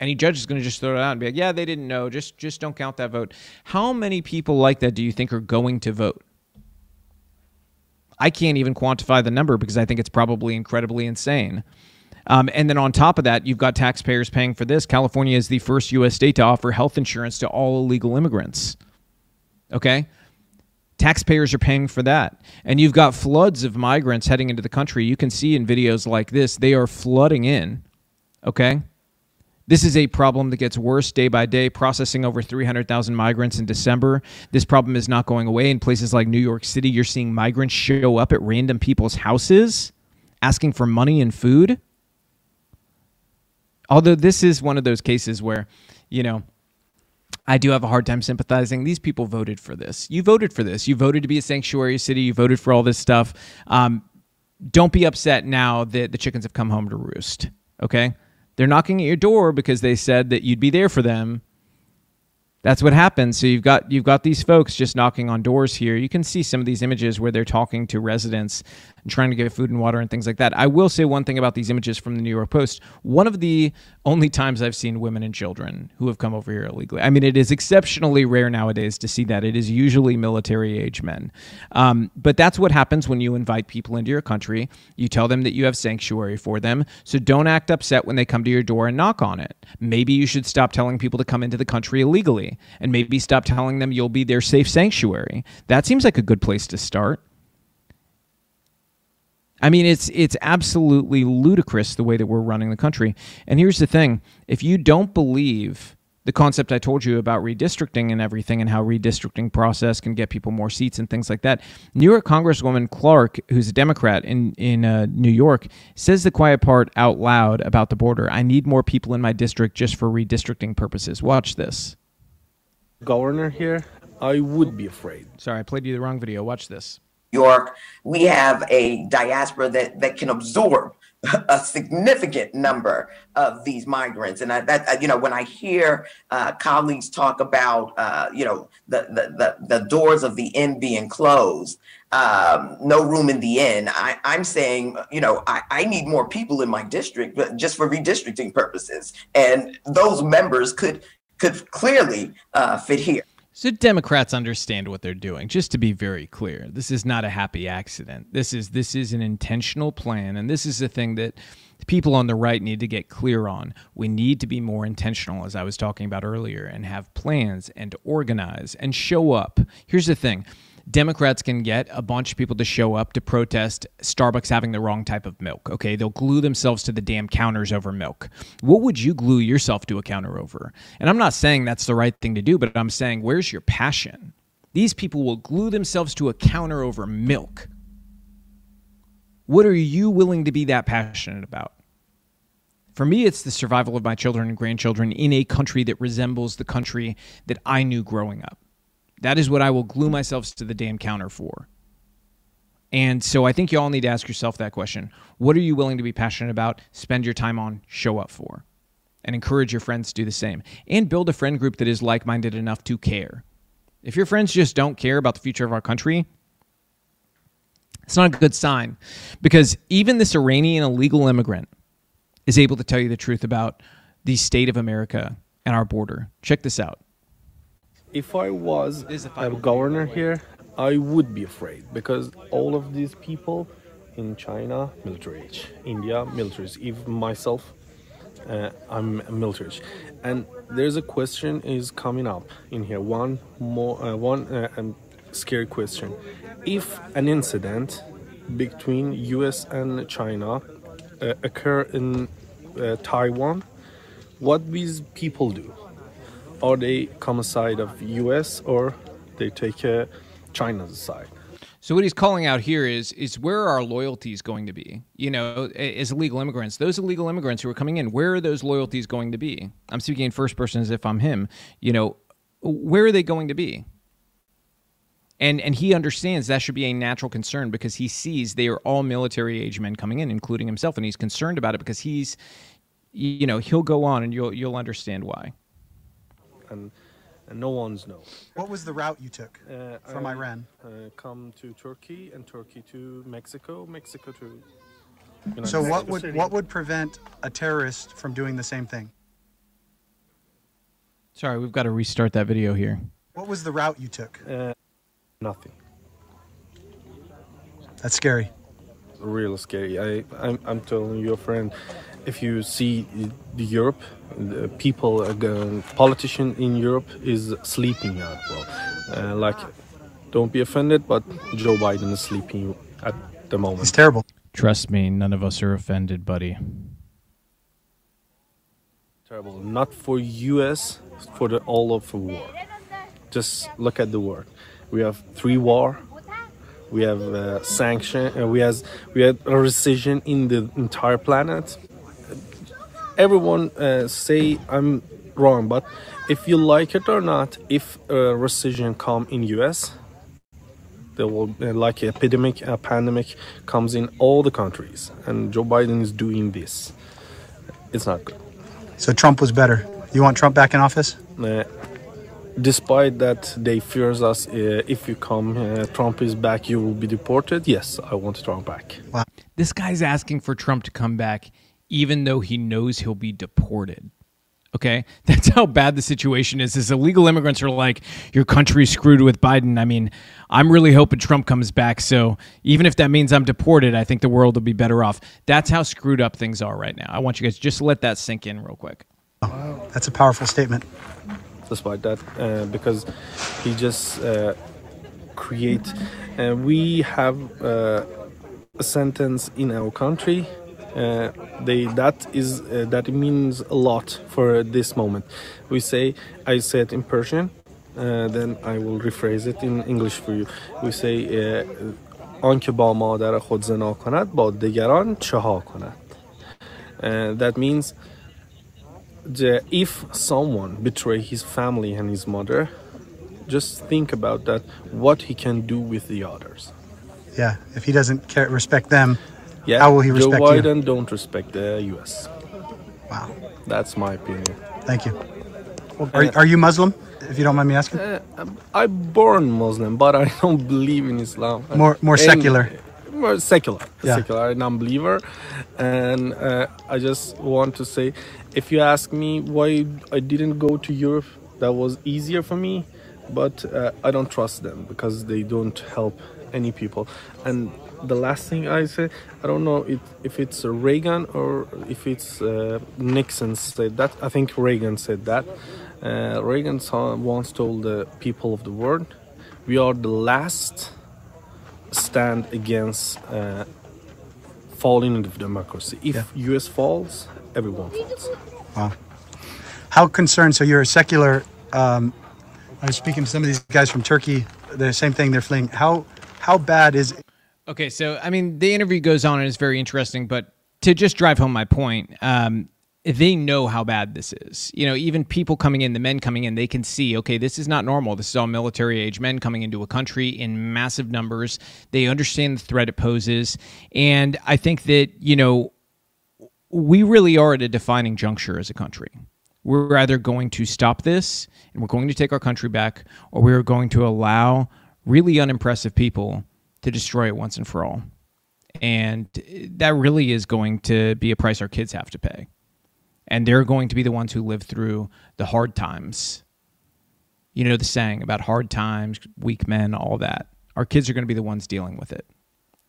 Any judge is going to just throw it out and be like, yeah, they didn't know. Just just don't count that vote. How many people like that do you think are going to vote? I can't even quantify the number because I think it's probably incredibly insane. Um, and then on top of that, you've got taxpayers paying for this. California is the first U.S. state to offer health insurance to all illegal immigrants. Okay? Taxpayers are paying for that. And you've got floods of migrants heading into the country. You can see in videos like this, they are flooding in. Okay? This is a problem that gets worse day by day, processing over 300,000 migrants in December. This problem is not going away. In places like New York City, you're seeing migrants show up at random people's houses asking for money and food. Although this is one of those cases where, you know, I do have a hard time sympathizing. These people voted for this. You voted for this. You voted to be a sanctuary city. You voted for all this stuff. Um, don't be upset now that the chickens have come home to roost. Okay? They're knocking at your door because they said that you'd be there for them. That's what happens. So you've got you've got these folks just knocking on doors here. You can see some of these images where they're talking to residents and trying to get food and water and things like that. I will say one thing about these images from the New York Post. One of the only times I've seen women and children who have come over here illegally. I mean, it is exceptionally rare nowadays to see that. It is usually military age men. Um, but that's what happens when you invite people into your country. You tell them that you have sanctuary for them. So don't act upset when they come to your door and knock on it. Maybe you should stop telling people to come into the country illegally and maybe stop telling them you'll be their safe sanctuary. That seems like a good place to start. I mean, it's it's absolutely ludicrous the way that we're running the country. And here's the thing: if you don't believe the concept I told you about redistricting and everything, and how redistricting process can get people more seats and things like that, New York Congresswoman Clarke, who's a Democrat in in uh, New York, says the quiet part out loud about the border. I need more people in my district just for redistricting purposes. Watch this governor here, I would be afraid. Sorry, I played you the wrong video. Watch this. York, we have a diaspora that, that can absorb a significant number of these migrants. And I, that, you know, when I hear uh, colleagues talk about, uh, you know, the, the, the, the, doors of the inn being closed, um, no room in the inn, I, I'm saying, you know, I, I need more people in my district, but just for redistricting purposes. And those members could could clearly uh, fit here. So Democrats understand what they're doing. Just to be very clear, this is not a happy accident. This is this is an intentional plan, and this is the thing that people on the right need to get clear on. We need to be more intentional, as I was talking about earlier, and have plans and organize and show up. Here's the thing Democrats can get a bunch of people to show up to protest Starbucks having the wrong type of milk. Okay, they'll glue themselves to the damn counters over milk. What would you glue yourself to a counter over? And I'm not saying that's the right thing to do, but I'm saying where's your passion? These people will glue themselves to a counter over milk. What are you willing to be that passionate about? For me, it's the survival of my children and grandchildren in a country that resembles the country that I knew growing up. That is what I will glue myself to the damn counter for. And so I think you all need to ask yourself that question. What are you willing to be passionate about, spend your time on, show up for? And encourage your friends to do the same. And build a friend group that is like minded enough to care. If your friends just don't care about the future of our country, it's not a good sign. Because even this Iranian illegal immigrant is able to tell you the truth about the state of America and our border. Check this out if I was a governor here, I would be afraid because all of these people in China, military age, India, military age, even myself, uh, I'm military age. And there's a question is coming up in here. One more, uh, one uh, um, scary question. If an incident between U.S. and China uh, occur in uh, Taiwan, what these people do? Or they come aside of US or they take uh, China's side. So what he's calling out here is is where are our loyalties going to be? You know, as illegal immigrants, those illegal immigrants who are coming in, where are those loyalties going to be? I'm speaking in first person as if I'm him. You know, where are they going to be? And and he understands that should be a natural concern because he sees they are all military age men coming in, including himself, and he's concerned about it because he's, you know, he'll go on and you'll you'll understand why and, and no one's know. What was the route you took uh, from I, Iran? Uh, come to Turkey and Turkey to Mexico, Mexico to. United so what would City. what would prevent a terrorist from doing the same thing? Sorry, we've got to restart that video here. What was the route you took? Uh, nothing. That's scary. Real scary. I I'm, I'm telling you, your friend if you see the Europe, the people, uh, politician in Europe is sleeping as well. Uh, like, don't be offended, but Joe Biden is sleeping at the moment. It's terrible. Trust me, none of us are offended, buddy. Terrible. Not for U.S. For the all of the war. Just look at the world. We have three war. We have uh, sanction. Uh, we has we had a recession in the entire planet everyone uh, say I'm wrong, but if you like it or not, if a recession come in US, there will uh, like epidemic, a pandemic comes in all the countries, and Joe Biden is doing this. It's not good. So Trump was better. You want Trump back in office? Uh, despite that they fears us uh, if you come uh, trump is back you will be deported yes i want trump back wow. this guy's asking for trump to come back even though he knows he'll be deported. Okay? That's how bad the situation is is illegal immigrants are like your country's screwed with biden. I mean i'm really hoping trump comes back so even if that means i'm deported i think the world will be better off. That's how screwed up things are right now. I want you guys just let that sink in real quick. Wow. that's a powerful statement. Despite that uh, because he just uh, create uh, we have uh, a sentence in our country uh, they that is uh, that means a lot for this moment we say i said in persian then i will rephrase it in english for you we say آنکه با مادر خود زنا کند با دیگران چه ها کند that means the, if someone betray his family and his mother, just think about that. What he can do with the others. Yeah, if he doesn't care, respect them, yeah, how will he respect Joe Biden you? don't respect the U.S. Wow, that's my opinion. Thank you. Are, are you Muslim? If you don't mind me asking. Uh, I'm born Muslim, but I don't believe in Islam. More more secular. And, more secular, yeah. secular, non-believer, and uh, I just want to say if you ask me why I didn't go to Europe, that was easier for me, but uh, I don't trust them because they don't help any people. And the last thing I say, I don't know if, if it's Reagan or if it's uh, Nixon said that. I think Reagan said that. Uh, Reagan once told the people of the world, "We are the last stand against uh, falling of democracy. If yeah. U.S. falls, everyone falls. Wow. How concerned? So you're a secular. Um, I was speaking to some of these guys from Turkey. The same thing. They're fleeing. How how bad is? Okay, so I mean, the interview goes on and it's very interesting, but to just drive home my point, um, they know how bad this is. You know, even people coming in, the men coming in, they can see, okay, this is not normal. This is all military age men coming into a country in massive numbers. They understand the threat it poses. And I think that, you know, we really are at a defining juncture as a country. We're either going to stop this and we're going to take our country back, or we're going to allow really unimpressive people to destroy it once and for all. And that really is going to be a price our kids have to pay. And they're going to be the ones who live through the hard times. You know the saying about hard times, weak men, all that. Our kids are going to be the ones dealing with it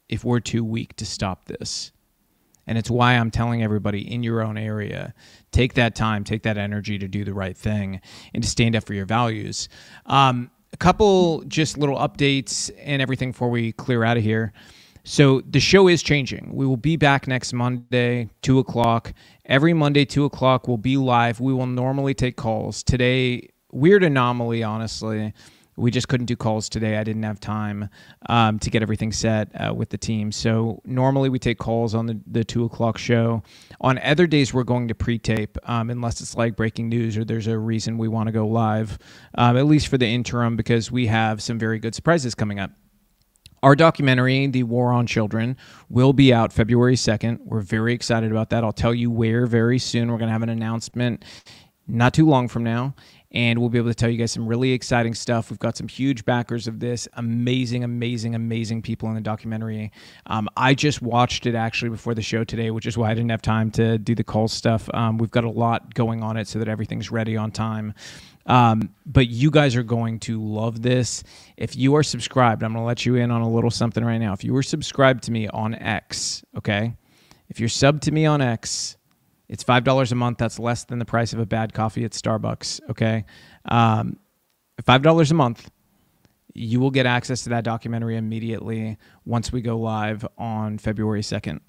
if we're too weak to stop this. And it's why I'm telling everybody in your own area take that time, take that energy to do the right thing and to stand up for your values. Um, a couple just little updates and everything before we clear out of here. So the show is changing. We will be back next Monday, 2 o'clock. Every Monday, 2 o'clock, we'll be live. We will normally take calls. Today, weird anomaly, honestly we just couldn't do calls today. I didn't have time um, to get everything set uh, with the team. So normally we take calls on the, the two o'clock show. On other days, we're going to pre tape um, unless it's like breaking news or there's a reason we want to go live, um, at least for the interim, because we have some very good surprises coming up. Our documentary, The War on Children, will be out February 2nd. We're very excited about that. I'll tell you where very soon. We're going to have an announcement not too long from now and we'll be able to tell you guys some really exciting stuff. We've got some huge backers of this, amazing, amazing, amazing people in the documentary. Um, I just watched it actually before the show today, which is why I didn't have time to do the call stuff. Um, we've got a lot going on it so that everything's ready on time. Um, but you guys are going to love this. If you are subscribed, I'm going to let you in on a little something right now. If you were subscribed to me on X, okay? If you're subbed to me on X, it's five dollars a month. That's less than the price of a bad coffee at Starbucks. Okay, um, five dollars a month. You will get access to that documentary immediately once we go live on February second,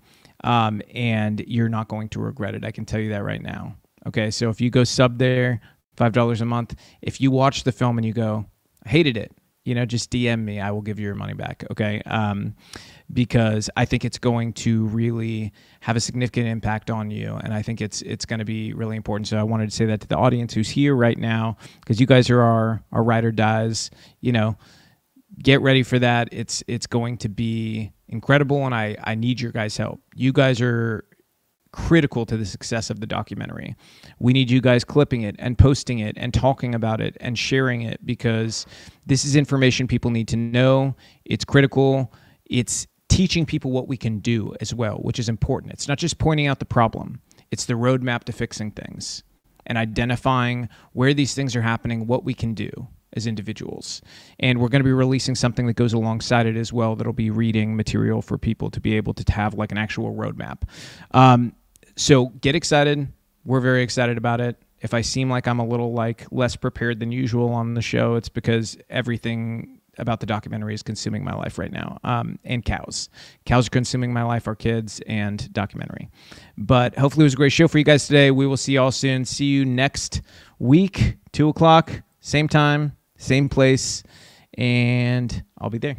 um, and you're not going to regret it. I can tell you that right now. Okay, so if you go sub there, five dollars a month. If you watch the film and you go, I hated it, you know, just DM me. I will give you your money back. Okay. Um, because I think it's going to really have a significant impact on you, and I think it's it's going to be really important. So I wanted to say that to the audience who's here right now, because you guys are our our ride or dies. You know, get ready for that. It's it's going to be incredible, and I I need your guys' help. You guys are critical to the success of the documentary. We need you guys clipping it and posting it and talking about it and sharing it because this is information people need to know. It's critical. It's teaching people what we can do as well, which is important. It's not just pointing out the problem, it's the roadmap to fixing things and identifying where these things are happening, what we can do as individuals. And we're going to be releasing something that goes alongside it as well that'll be reading material for people to be able to have like an actual roadmap. Um, so get excited. We're very excited about it. If I seem like I'm a little like less prepared than usual on the show, it's because everything about the documentary is consuming my life right now. Um, and cows. Cows are consuming my life, our kids, and documentary. But hopefully it was a great show for you guys today. We will see you all soon. See you next week, 2 o'clock, same time, same place, and I'll be there.